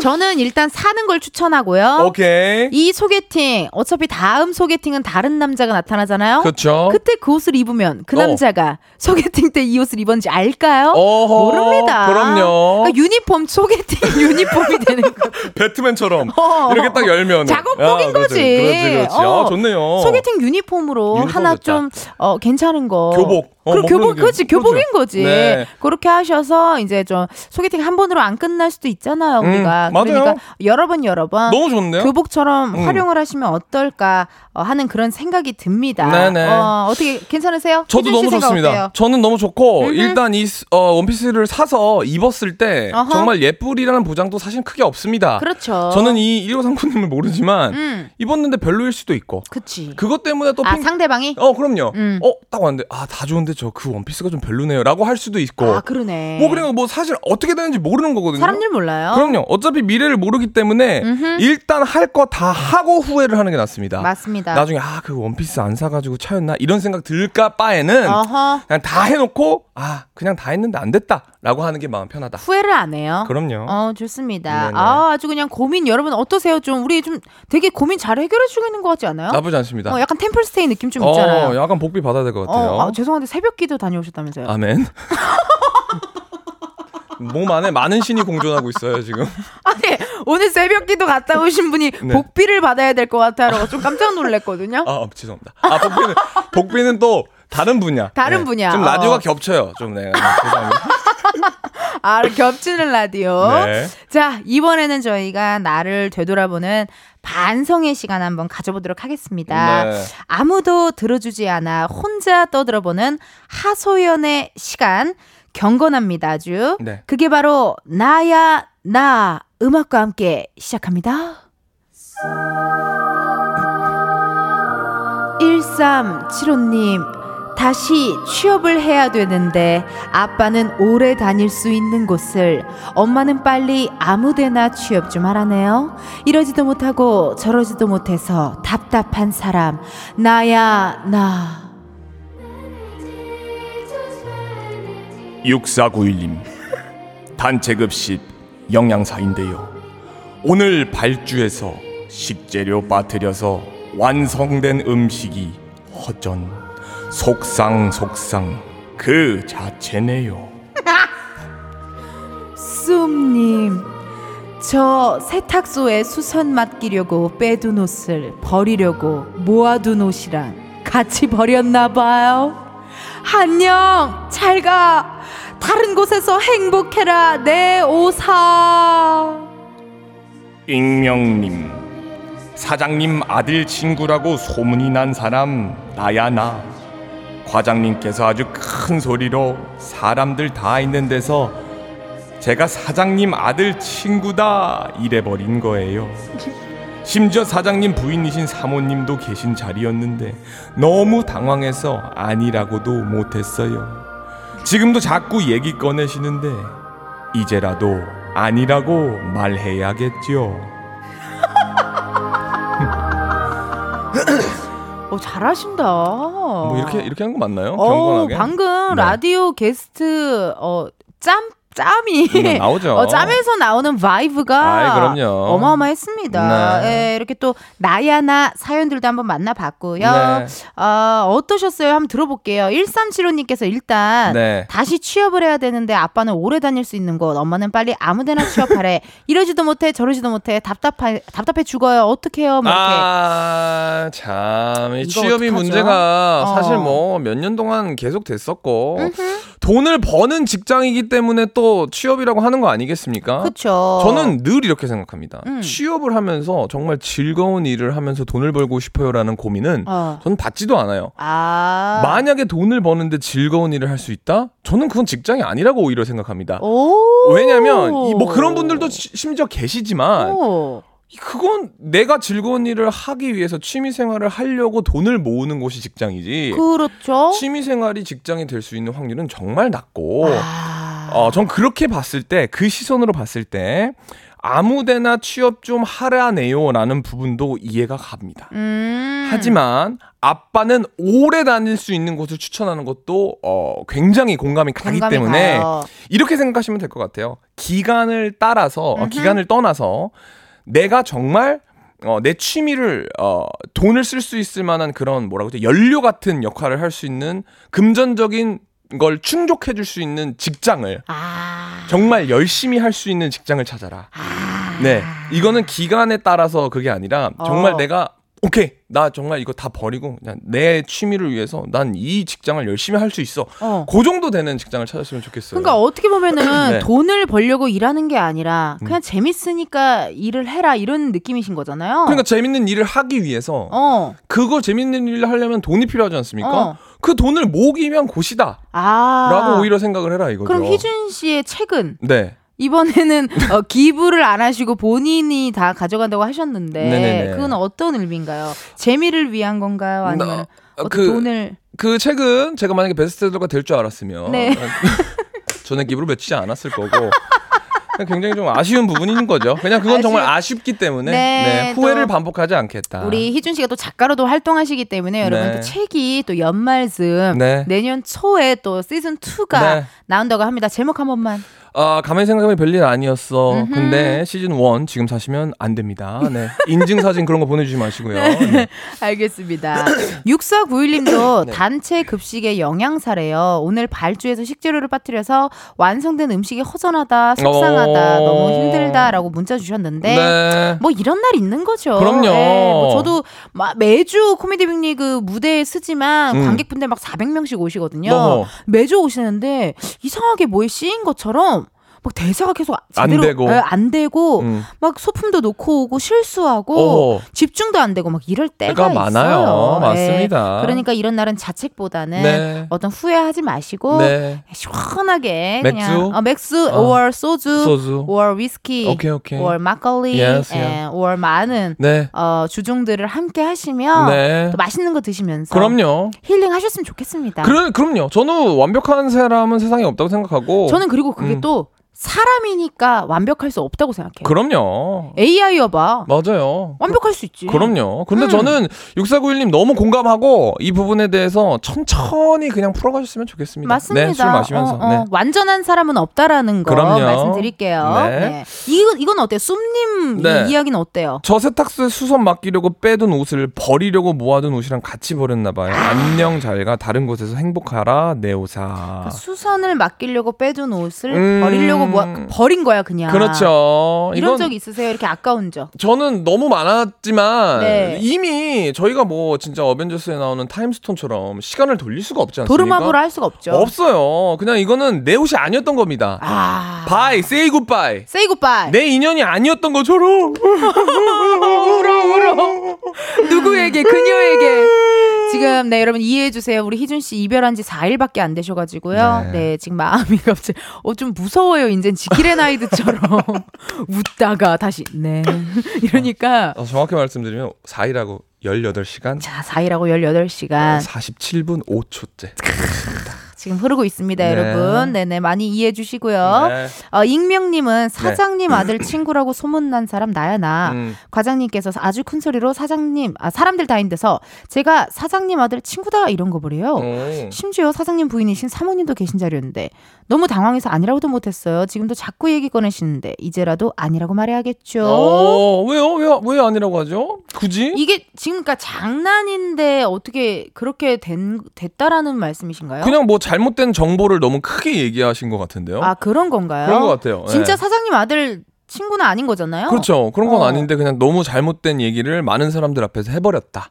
저는 일단 사는 걸 추천하고요. 오케이. 이 소개팅 어차피 다음 소개팅은 다른 남자가 나타나잖아요. 그렇죠. 그때 그 옷을 입으면 그 어. 남자가 소개팅 때 이 옷을 입었는지 알까요? 어허, 모릅니다. 그럼요. 그러니까 유니폼 소개팅 *laughs* 유니폼이 되는 거. 배트맨처럼 어. 이렇게 딱 열면 작업복인 거지. 그렇지, 그렇지. 어. 아, 좋네요. 소개팅 유니폼으로 유니폼 하나 좋다. 좀 어, 괜찮은 거. 교복. 어, 그럼 뭐 교복, 그렇지. 교복인 그렇죠. 거지. 네. 그렇게 하셔서 이제 좀 소개팅 한 번으로 안 끝날 수도 있잖아요, 음, 우리가. 맞아요. 그러니까 여러 번 여러 번 너무 좋은데요? 교복처럼 음. 활용을 하시면 어떨까 어, 하는 그런 생각이 듭니다. 네네. 어, 어떻게 괜찮으세요? 저도 너무 좋습니다. 어때요? 저는 너무 좋고 음흠. 일단 이 스- 어, 원피스를 사서 입었을 때 어허. 정말 예쁘리라는 보장도 사실 크게 없습니다. 그렇죠. 저는 이 1539님을 모르지만 음, 입었는데 별로일 수도 있고 그치. 그것 때문에 또 아, 핑... 상대방이? 어 그럼요. 음. 어딱 왔는데 아 다 좋은데 저 그 원피스가 좀 별로네요라고 할 수도 있고 아, 그러네. 뭐 그냥 뭐 사실 어떻게 되는지 모르는 거거든요. 사람들 몰라요. 그럼요. 어차피 미래를 모르기 때문에 음흠. 일단 할 거 다 하고 후회를 하는 게 낫습니다. 맞습니다. 나중에 아 그 원피스 안 사가지고 차였나 이런 생각 들까 바에는 어허. 그냥 다 해놓고 아 그냥 다 했는데 안 됐다라고 하는 게 마음 편하다. 후회를 안 해요. 그럼요. 어, 좋습니다. 네네. 아, 아주 그냥 고민 여러분 어떠세요? 좀 우리 좀 되게 고민 잘 해결해 주고 있는 것 같지 않아요? 나쁘지 않습니다. 어, 약간 템플스테이 느낌 좀 있잖아요. 어, 약간 복비 받아야 될 것 같아요. 어, 아, 죄송한데 새벽 기도 다녀오셨다면서요? 아멘. *laughs* 몸 안에 많은 신이 공존하고 있어요 지금. *laughs* 아니, 오늘 새벽 기도 갔다 오신 분이 네. 복비를 받아야 될 것 같아요. 좀 깜짝 놀랐거든요. 아 죄송합니다. 아 복비는 복비는 또 다른 분야. 다른 네. 분야. 좀 어. 라디오가 겹쳐요. 좀 네. 죄송합니다. *laughs* 아, 겹치는 라디오. 네. 자, 이번에는 저희가 나를 되돌아보는 반성의 시간 한번 가져보도록 하겠습니다. 네. 아무도 들어주지 않아 혼자 떠들어보는 하소연의 시간 경건합니다 아주 네. 그게 바로 나야 나 음악과 함께 시작합니다 1375님 다시 취업을 해야 되는데 아빠는 오래 다닐 수 있는 곳을 엄마는 빨리 아무데나 취업 좀 하라네요. 이러지도 못하고 저러지도 못해서 답답한 사람 나야 나. 6491님 단체급식 영양사인데요. 오늘 발주해서 식재료 빠뜨려서 완성된 음식이 허전 속상 속상 그 자체네요. *laughs* 쏨님, 저 세탁소에 수선 맡기려고 빼둔 옷을 버리려고 모아둔 옷이랑 같이 버렸나 봐요. 안녕, 잘 가. 다른 곳에서 행복해라, 내 오사. 익명님 사장님 아들 친구라고 소문이 난 사람 나야 나. 과장님께서 아주 큰 소리로 사람들 다 있는 데서 제가 사장님 아들 친구다 이래버린 거예요. 심지어 사장님 부인이신 사모님도 계신 자리였는데 너무 당황해서 아니라고도 못했어요 지금도 자꾸 얘기 꺼내시는데 이제라도 아니라고 말해야겠죠. *laughs* 어, 잘하신다. 뭐 이렇게 이렇게 하는 거 맞나요? 어, 경건하게. 방금 네. 라디오 게스트 어, 짬 짬이 음, 나오죠. 어, 짬에서 나오는 vibe가 아이, 그럼요. 어마어마했습니다. 네. 예, 이렇게 또 나야나 사연들도 한번 만나봤고요. 네. 어, 어떠셨어요? 한번 들어볼게요. 1375님께서 일단 네. 다시 취업을 해야 되는데 아빠는 오래 다닐 수 있는 곳, 엄마는 빨리 아무데나 취업하래. *laughs* 이러지도 못해 저러지도 못해 답답해 답답해 죽어요. 어떡해요? 뭐 이렇게. 아, 참. 취업이 어떡하죠? 문제가 어. 사실 뭐 몇 년 동안 계속 됐었고 돈을 버는 직장이기 때문에 또 취업이라고 하는 거 아니겠습니까? 그쵸. 저는 늘 이렇게 생각합니다. 음. 취업을 하면서 정말 즐거운 일을 하면서 돈을 벌고 싶어요라는 고민은 어. 저는 받지도 않아요. 아. 만약에 돈을 버는데 즐거운 일을 할 수 있다? 저는 그건 직장이 아니라고 오히려 생각합니다. 오. 왜냐면 이뭐 그런 분들도 시- 심지어 계시지만 오. 그건 내가 즐거운 일을 하기 위해서 취미 생활을 하려고 돈을 모으는 곳이 직장이지. 그렇죠. 취미 생활이 직장이 될 수 있는 확률은 정말 낮고 아. 어, 전 그렇게 봤을 때, 그 시선으로 봤을 때, 아무데나 취업 좀 하라네요라는 부분도 이해가 갑니다. 음. 하지만 아빠는 오래 다닐 수 있는 곳을 추천하는 것도 어, 굉장히 공감이 가기 공감이 때문에 가요. 이렇게 생각하시면 될 것 같아요. 기간을 따라서 어. 기간을 떠나서 내가 정말 어, 내 취미를 어, 돈을 쓸 수 있을 만한 그런 뭐라고 하죠 연료 같은 역할을 할 수 있는 금전적인 걸 충족해 줄 수 있는 직장을 아. 정말 열심히 할 수 있는 직장을 찾아라. 아. 네. 이거는 기간에 따라서 그게 아니라 정말 어. 내가 오케이. 나 정말 이거 다 버리고 그냥 내 취미를 위해서 난 이 직장을 열심히 할 수 있어. 어. 그 정도 되는 직장을 찾았으면 좋겠어요. 그러니까 어떻게 보면은 *laughs* 네. 음. 돈을 벌려고 일하는 게 아니라 그냥 재밌으니까 일을 해라 이런 느낌이신 거잖아요. 그러니까 재밌는 일을 하기 위해서 어. 그거 재밌는 일을 하려면 돈이 필요하지 않습니까? 어. 그 돈을 모으기 위한 곳이다. 아. 라고 오히려 생각을 해라 이거죠. 그럼 희준 씨의 책은 네. 이번에는 *laughs* 어, 기부를 안 하시고 본인이 다 가져간다고 하셨는데 네네네. 그건 어떤 의미인가요? 재미를 위한 건가요? 아니면 나- 어떤 그- 돈을 그 책은 제가 만약에 베스트셀러가 될 줄 알았으면 네. *laughs* 전에 기부를 맺히지 않았을 거고 굉장히 좀 아쉬운 부분인 거죠. 그냥 그건 정말 아쉽기 때문에 네, 네, 후회를 또 반복하지 않겠다. 우리 희준 씨가 또 작가로도 활동하시기 때문에 여러분 네. 또 책이 또 연말쯤 네. 내년 초에 또 시즌 2가 네. 나온다고 합니다. 제목 한 번만. 아, 가만히 생각하면 별일 아니었어. 음흠. 근데 시즌 1 지금 사시면 안 됩니다. 네. 인증 사진 그런 거 보내 주지 마시고요. 네. 알겠습니다. 6491님도 네. 단체 급식의 영양사래요. 오늘 발주해서 식재료를 빠뜨려서 완성된 음식이 허전하다, 속상하다, 어. 너무 힘들다라고 문자 주셨는데 네. 뭐 이런 날 있는 거죠. 그럼요. 네, 뭐 저도 막 매주 코미디 빅리그 무대에 쓰지만 음. 관객분들 막 400명씩 오시거든요. 어허. 매주 오시는데 이상하게 뭐에 씌인 것처럼 막 대사가 계속 안 제대로 되고. 예, 안 되고 음. 막 소품도 놓고 오고 실수하고 어허. 집중도 안 되고 막 이럴 때가 많아요. 있어요. 맞습니다. 예. 그러니까 이런 날은 자책보다는 네. 어떤 후회하지 마시고 네. 시원하게 맥주? 그냥 어, 맥주 어. or 소주, 소주. or 위스키 오케이, 오케이. or 막걸리 Yes, 예, yeah. or 많은 네. 어, 주종들을 함께 하시면 네. 또 맛있는 거 드시면서 그럼요. 힐링 하셨으면 좋겠습니다. 그러, 그럼요. 저는 완벽한 사람은 세상에 없다고 생각하고. 저는 그리고 그게 음. 또 사람이니까 완벽할 수 없다고 생각해요. 그럼요. AI여봐. 맞아요. 완벽할 수 있지. 그럼요. 근데 음. 저는 6491님 너무 공감하고 이 부분에 대해서 천천히 그냥 풀어가셨으면 좋겠습니다. 맞습니다. 네, 술 마시면서. 어, 어. 네. 완전한 사람은 없다라는 거 그럼요. 말씀드릴게요. 네. 네. 이건 이건 어때요? 쏨님 네. 이 이야기는 어때요? 저 세탁소에 수선 맡기려고 빼둔 옷을 버리려고 모아둔 옷이랑 같이 버렸나 봐요. 안녕 잘가 다른 곳에서 행복하라 내 옷아. 수선을 맡기려고 빼둔 옷을 음. 버리려고 뭐 버린 거야 그냥. 그렇죠. 이런 적 있으세요? 이렇게 아까운 적. 저는 너무 많았지만 네. 이미 저희가 뭐 진짜 어벤져스에 나오는 Time Stone처럼 시간을 돌릴 수가 없지 않습니까? 도르마무 할 수가 없죠. 없어요. 그냥 이거는 내 옷이 아니었던 겁니다. 아. Bye, say goodbye. Say goodbye. 내 인연이 아니었던 것처럼. *laughs* 울어 울어. 누구에게 그녀에게. 지금 네 여러분 이해해 주세요. 우리 희준 씨 이별한 지 4일밖에 안 되셔 가지고요. 네. 네. 지금 마음이 갑자기 어 좀 무서워요. 이젠 지킬 앤 하이드처럼 *laughs* 웃다가 다시 네. *laughs* 이러니까 어, 정확히 말씀드리면 4일하고 18시간 자, 4일하고 18시간 47분 5초째. 지금 흐르고 있습니다, 네. 여러분. 네네, 많이 이해해 주시고요. 네. 어, 익명님은 사장님 아들 친구라고 소문난 사람 나야 나. 음. 과장님께서 아주 큰 소리로 사장님, 아, 사람들 다 인 데서 제가 사장님 아들 친구다 이런 거 보래요. 오. 심지어 사장님 부인이신 사모님도 계신 자리였는데 너무 당황해서 아니라고도 못했어요. 지금도 자꾸 얘기 꺼내시는데 이제라도 아니라고 말해야겠죠. 어, 왜요? 왜, 왜 아니라고 하죠? 굳이? 이게 지금 그러니까 장난인데 어떻게 그렇게 된, 됐다라는 말씀이신가요? 그냥 뭐 잘못된 정보를 너무 크게 얘기하신 것 같은데요? 아 그런 건가요? 그런 것 같아요. 진짜 네. 사장님 아들 친구는 아닌 거잖아요. 그렇죠. 그런 건 어. 아닌데 그냥 너무 잘못된 얘기를 많은 사람들 앞에서 해버렸다.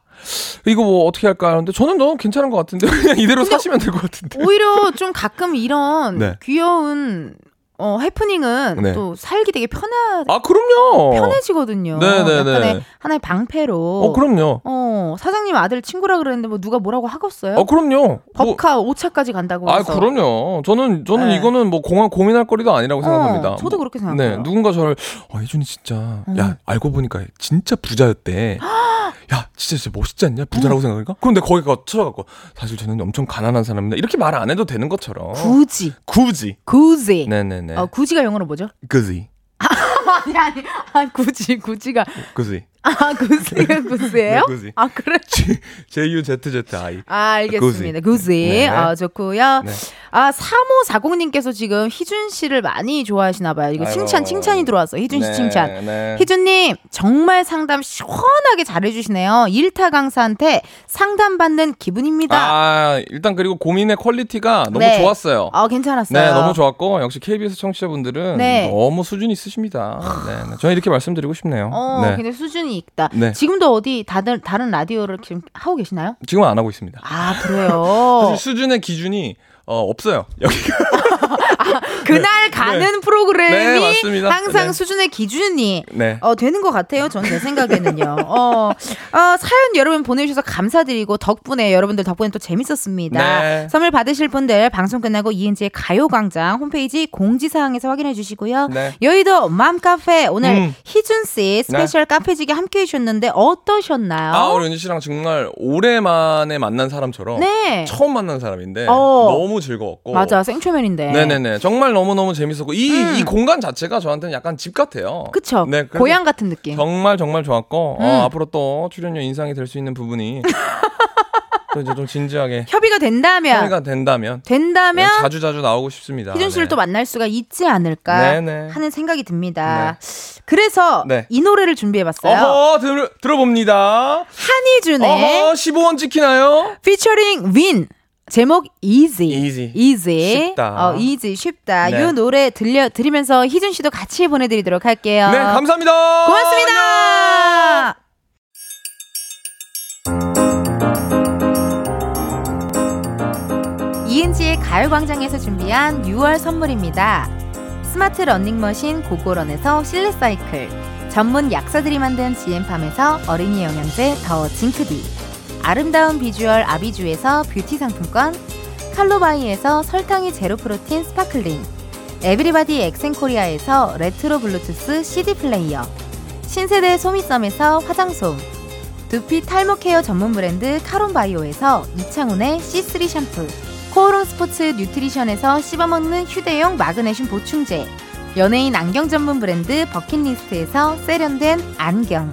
이거 뭐 어떻게 할까 하는데 저는 너무 괜찮은 것 같은데 *laughs* 그냥 이대로 사시면 될 것 같은데. 오히려 좀 가끔 이런 네. 귀여운 어, 해프닝은 네. 또 살기 되게 편하, 아 그럼요. 편해지거든요. 네네네. 약간의 하나의 방패로. 어 그럼요. 어, 사장님 아들 친구라 그랬는데 뭐 누가 뭐라고 하겠어요? 어 그럼요. 뭐, 법카 5차까지 간다고 아 해서. 그럼요. 저는 저는 네. 이거는 뭐 공항 고민할 거리도 아니라고 생각합니다. 어, 저도 뭐, 그렇게 생각해요. 네, 누군가 저를 어, 혜준이 진짜 야 알고 보니까 진짜 부자였대. *gasps* 야 진짜 진짜 멋있지 않냐 부자라고 생각하니까? 그럼 내가 거기 가 찾아갖고 사실 저는 엄청 가난한 사람입니다. 이렇게 말 안 해도 되는 것처럼 굳이. 굳이. 굳이. 네네네. 어, 굳이가 영어로 뭐죠? 그지 *laughs* 아니, 아니. 아, 굳이, 굳이가. 그지. 아, 굳이가 굳이예요? 네, 굳이. 아, 그래? J U Z Z I. 아, 알겠습니다. 굳이. 굳이. 네. 아, 좋고요. 네. 아, 3540님께서 지금 희준 씨를 많이 좋아하시나 봐요. 이거 칭찬, 아이고. 칭찬이 들어왔어. 희준 씨 네, 칭찬. 네. 희준님, 정말 상담 시원하게 잘해주시네요. 일타 강사한테 상담받는 기분입니다. 아 일단 그리고 고민의 quality가 너무 네. 좋았어요. 어, 괜찮았어요. 네, 너무 좋았고 역시 KBS 청취자분들은 네. 너무 수준 있으십니다. 네, 네. 저는 이렇게 말씀드리고 싶네요. 어, 네. 근데 수준이 있다. 네. 지금도 어디 다른 다른 라디오를 지금 하고 계시나요? 지금은 안 하고 있습니다. 아 그래요. *laughs* 사실 수준의 기준이 어, 없어요. 여기가 *laughs* 그날 가는 네, 프로그램이 맞습니다. 항상 네. 수준의 기준이 네. 어, 되는 것 같아요. 전제 생각에는요. 어, 어, 사연 여러분 보내주셔서 감사드리고 덕분에 여러분들 덕분에 또 재밌었습니다. 네. 선물 받으실 분들 방송 끝나고 이은지의 가요광장 홈페이지 공지사항에서 확인해 주시고요. 네. 여의도 맘카페 오늘 음. 희준 씨 special 카페지게 함께 해주셨는데 어떠셨나요? 아, 우리 은지 씨랑 정말 오랜만에 만난 사람처럼 네. 처음 만난 사람인데 어. 너무 즐거웠고 맞아 생초면인데. 네네네. 정말 너무 너무 재밌었고 이, 음. 이 공간 자체가 저한테는 약간 집 같아요. 그쵸. 네, 고향 같은 느낌. 정말 정말 좋았고 음. 어, 앞으로 또 출연료 인상이 될 수 있는 부분이 *laughs* 또 이제 좀 진지하게 협의가 된다면 협의가 된다면 된다면 네, 자주 자주 나오고 싶습니다. 희준 씨를 네. 또 만날 수가 있지 않을까 네네. 하는 생각이 듭니다. 그래서 네. 이 노래를 준비해봤어요. 어허 들, 들어봅니다. 한희준의 어허 15원 찍히나요? 피처링 윈 제목 easy Easy. easy 쉽다. 어 easy 쉽다 네. 이 노래 들려 드리면서 희준 씨도 같이 보내 드리도록 할게요. 네 감사합니다. 고맙습니다. 이은지의 가요광장에서 준비한 6월 선물입니다. 스마트 러닝머신 고고런에서 실내 사이클, 전문 약사들이 만든 지엠팜에서 어린이 영양제 더 징크비, 아름다운 비주얼 아비주에서 뷰티 상품권, 칼로바이에서 설탕이 제로 protein sparkling, 에브리바디 엑센코리아에서 레트로 블루투스 CD 플레이어, 신세대 소미썸에서 화장솜, 두피 탈모 케어 전문 브랜드 카론바이오에서 이창훈의 C3 샴푸, 코오롱 스포츠 뉴트리션에서 씹어먹는 휴대용 마그네슘 보충제, 연예인 안경 전문 브랜드 버킷리스트에서 세련된 안경,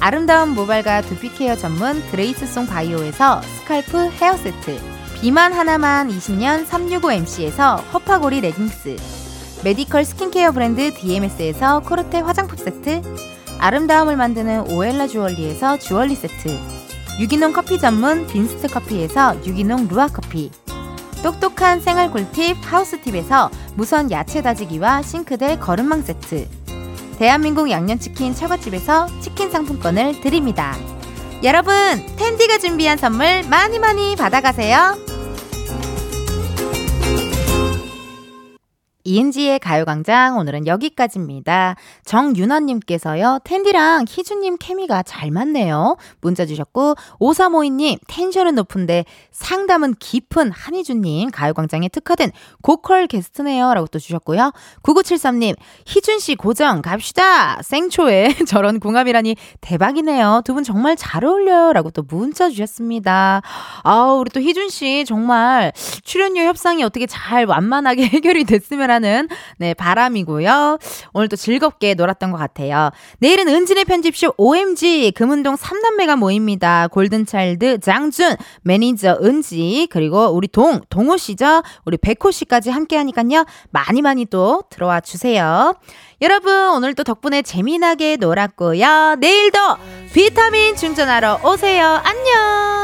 아름다운 모발과 두피 케어 전문 그레이스송 바이오에서 scalp 헤어 세트, 비만 하나만 20년 365MC에서 허파고리 레깅스, 메디컬 스킨케어 브랜드 DMS에서 코르테 화장품 세트, 아름다움을 만드는 오엘라 주얼리에서 주얼리 세트, 유기농 커피 전문 빈스트 커피에서 유기농 루아 커피, 똑똑한 생활 꿀팁 하우스팁에서 무선 야채 다지기와 싱크대 거름망 세트, 대한민국 양념치킨 처갓집에서 치킨 상품권을 드립니다. 여러분, 텐디가 준비한 선물 많이 많이 받아가세요. 이은지의 가요광장 오늘은 여기까지입니다. 정윤아님께서요. 텐디랑 희준님 케미가 잘 맞네요. 문자 주셨고 5352님 텐션은 높은데 상담은 깊은 한희준님 가요광장에 특화된 고컬 게스트네요. 라고 또 주셨고요. 9973님 희준씨 고정 갑시다. 생초에 *laughs* 저런 궁합이라니 대박이네요. 두 분 정말 잘 어울려요. 라고 또 문자 주셨습니다. 아우 우리 또 희준씨 정말 출연료 협상이 어떻게 잘 완만하게 *laughs* 해결이 됐으면 하는 네 바람이고요. 오늘 또 즐겁게 놀았던 것 같아요. 내일은 은진의 편집쇼 OMG 금운동 3남매가 모입니다. 골든차일드 장준, 매니저 은지 그리고 우리 동 동호 씨죠. 우리 백호 씨까지 함께 하니까요. 많이 많이 또 들어와 주세요. 여러분 오늘 또 덕분에 재미나게 놀았고요. 내일도 비타민 충전하러 오세요. 안녕.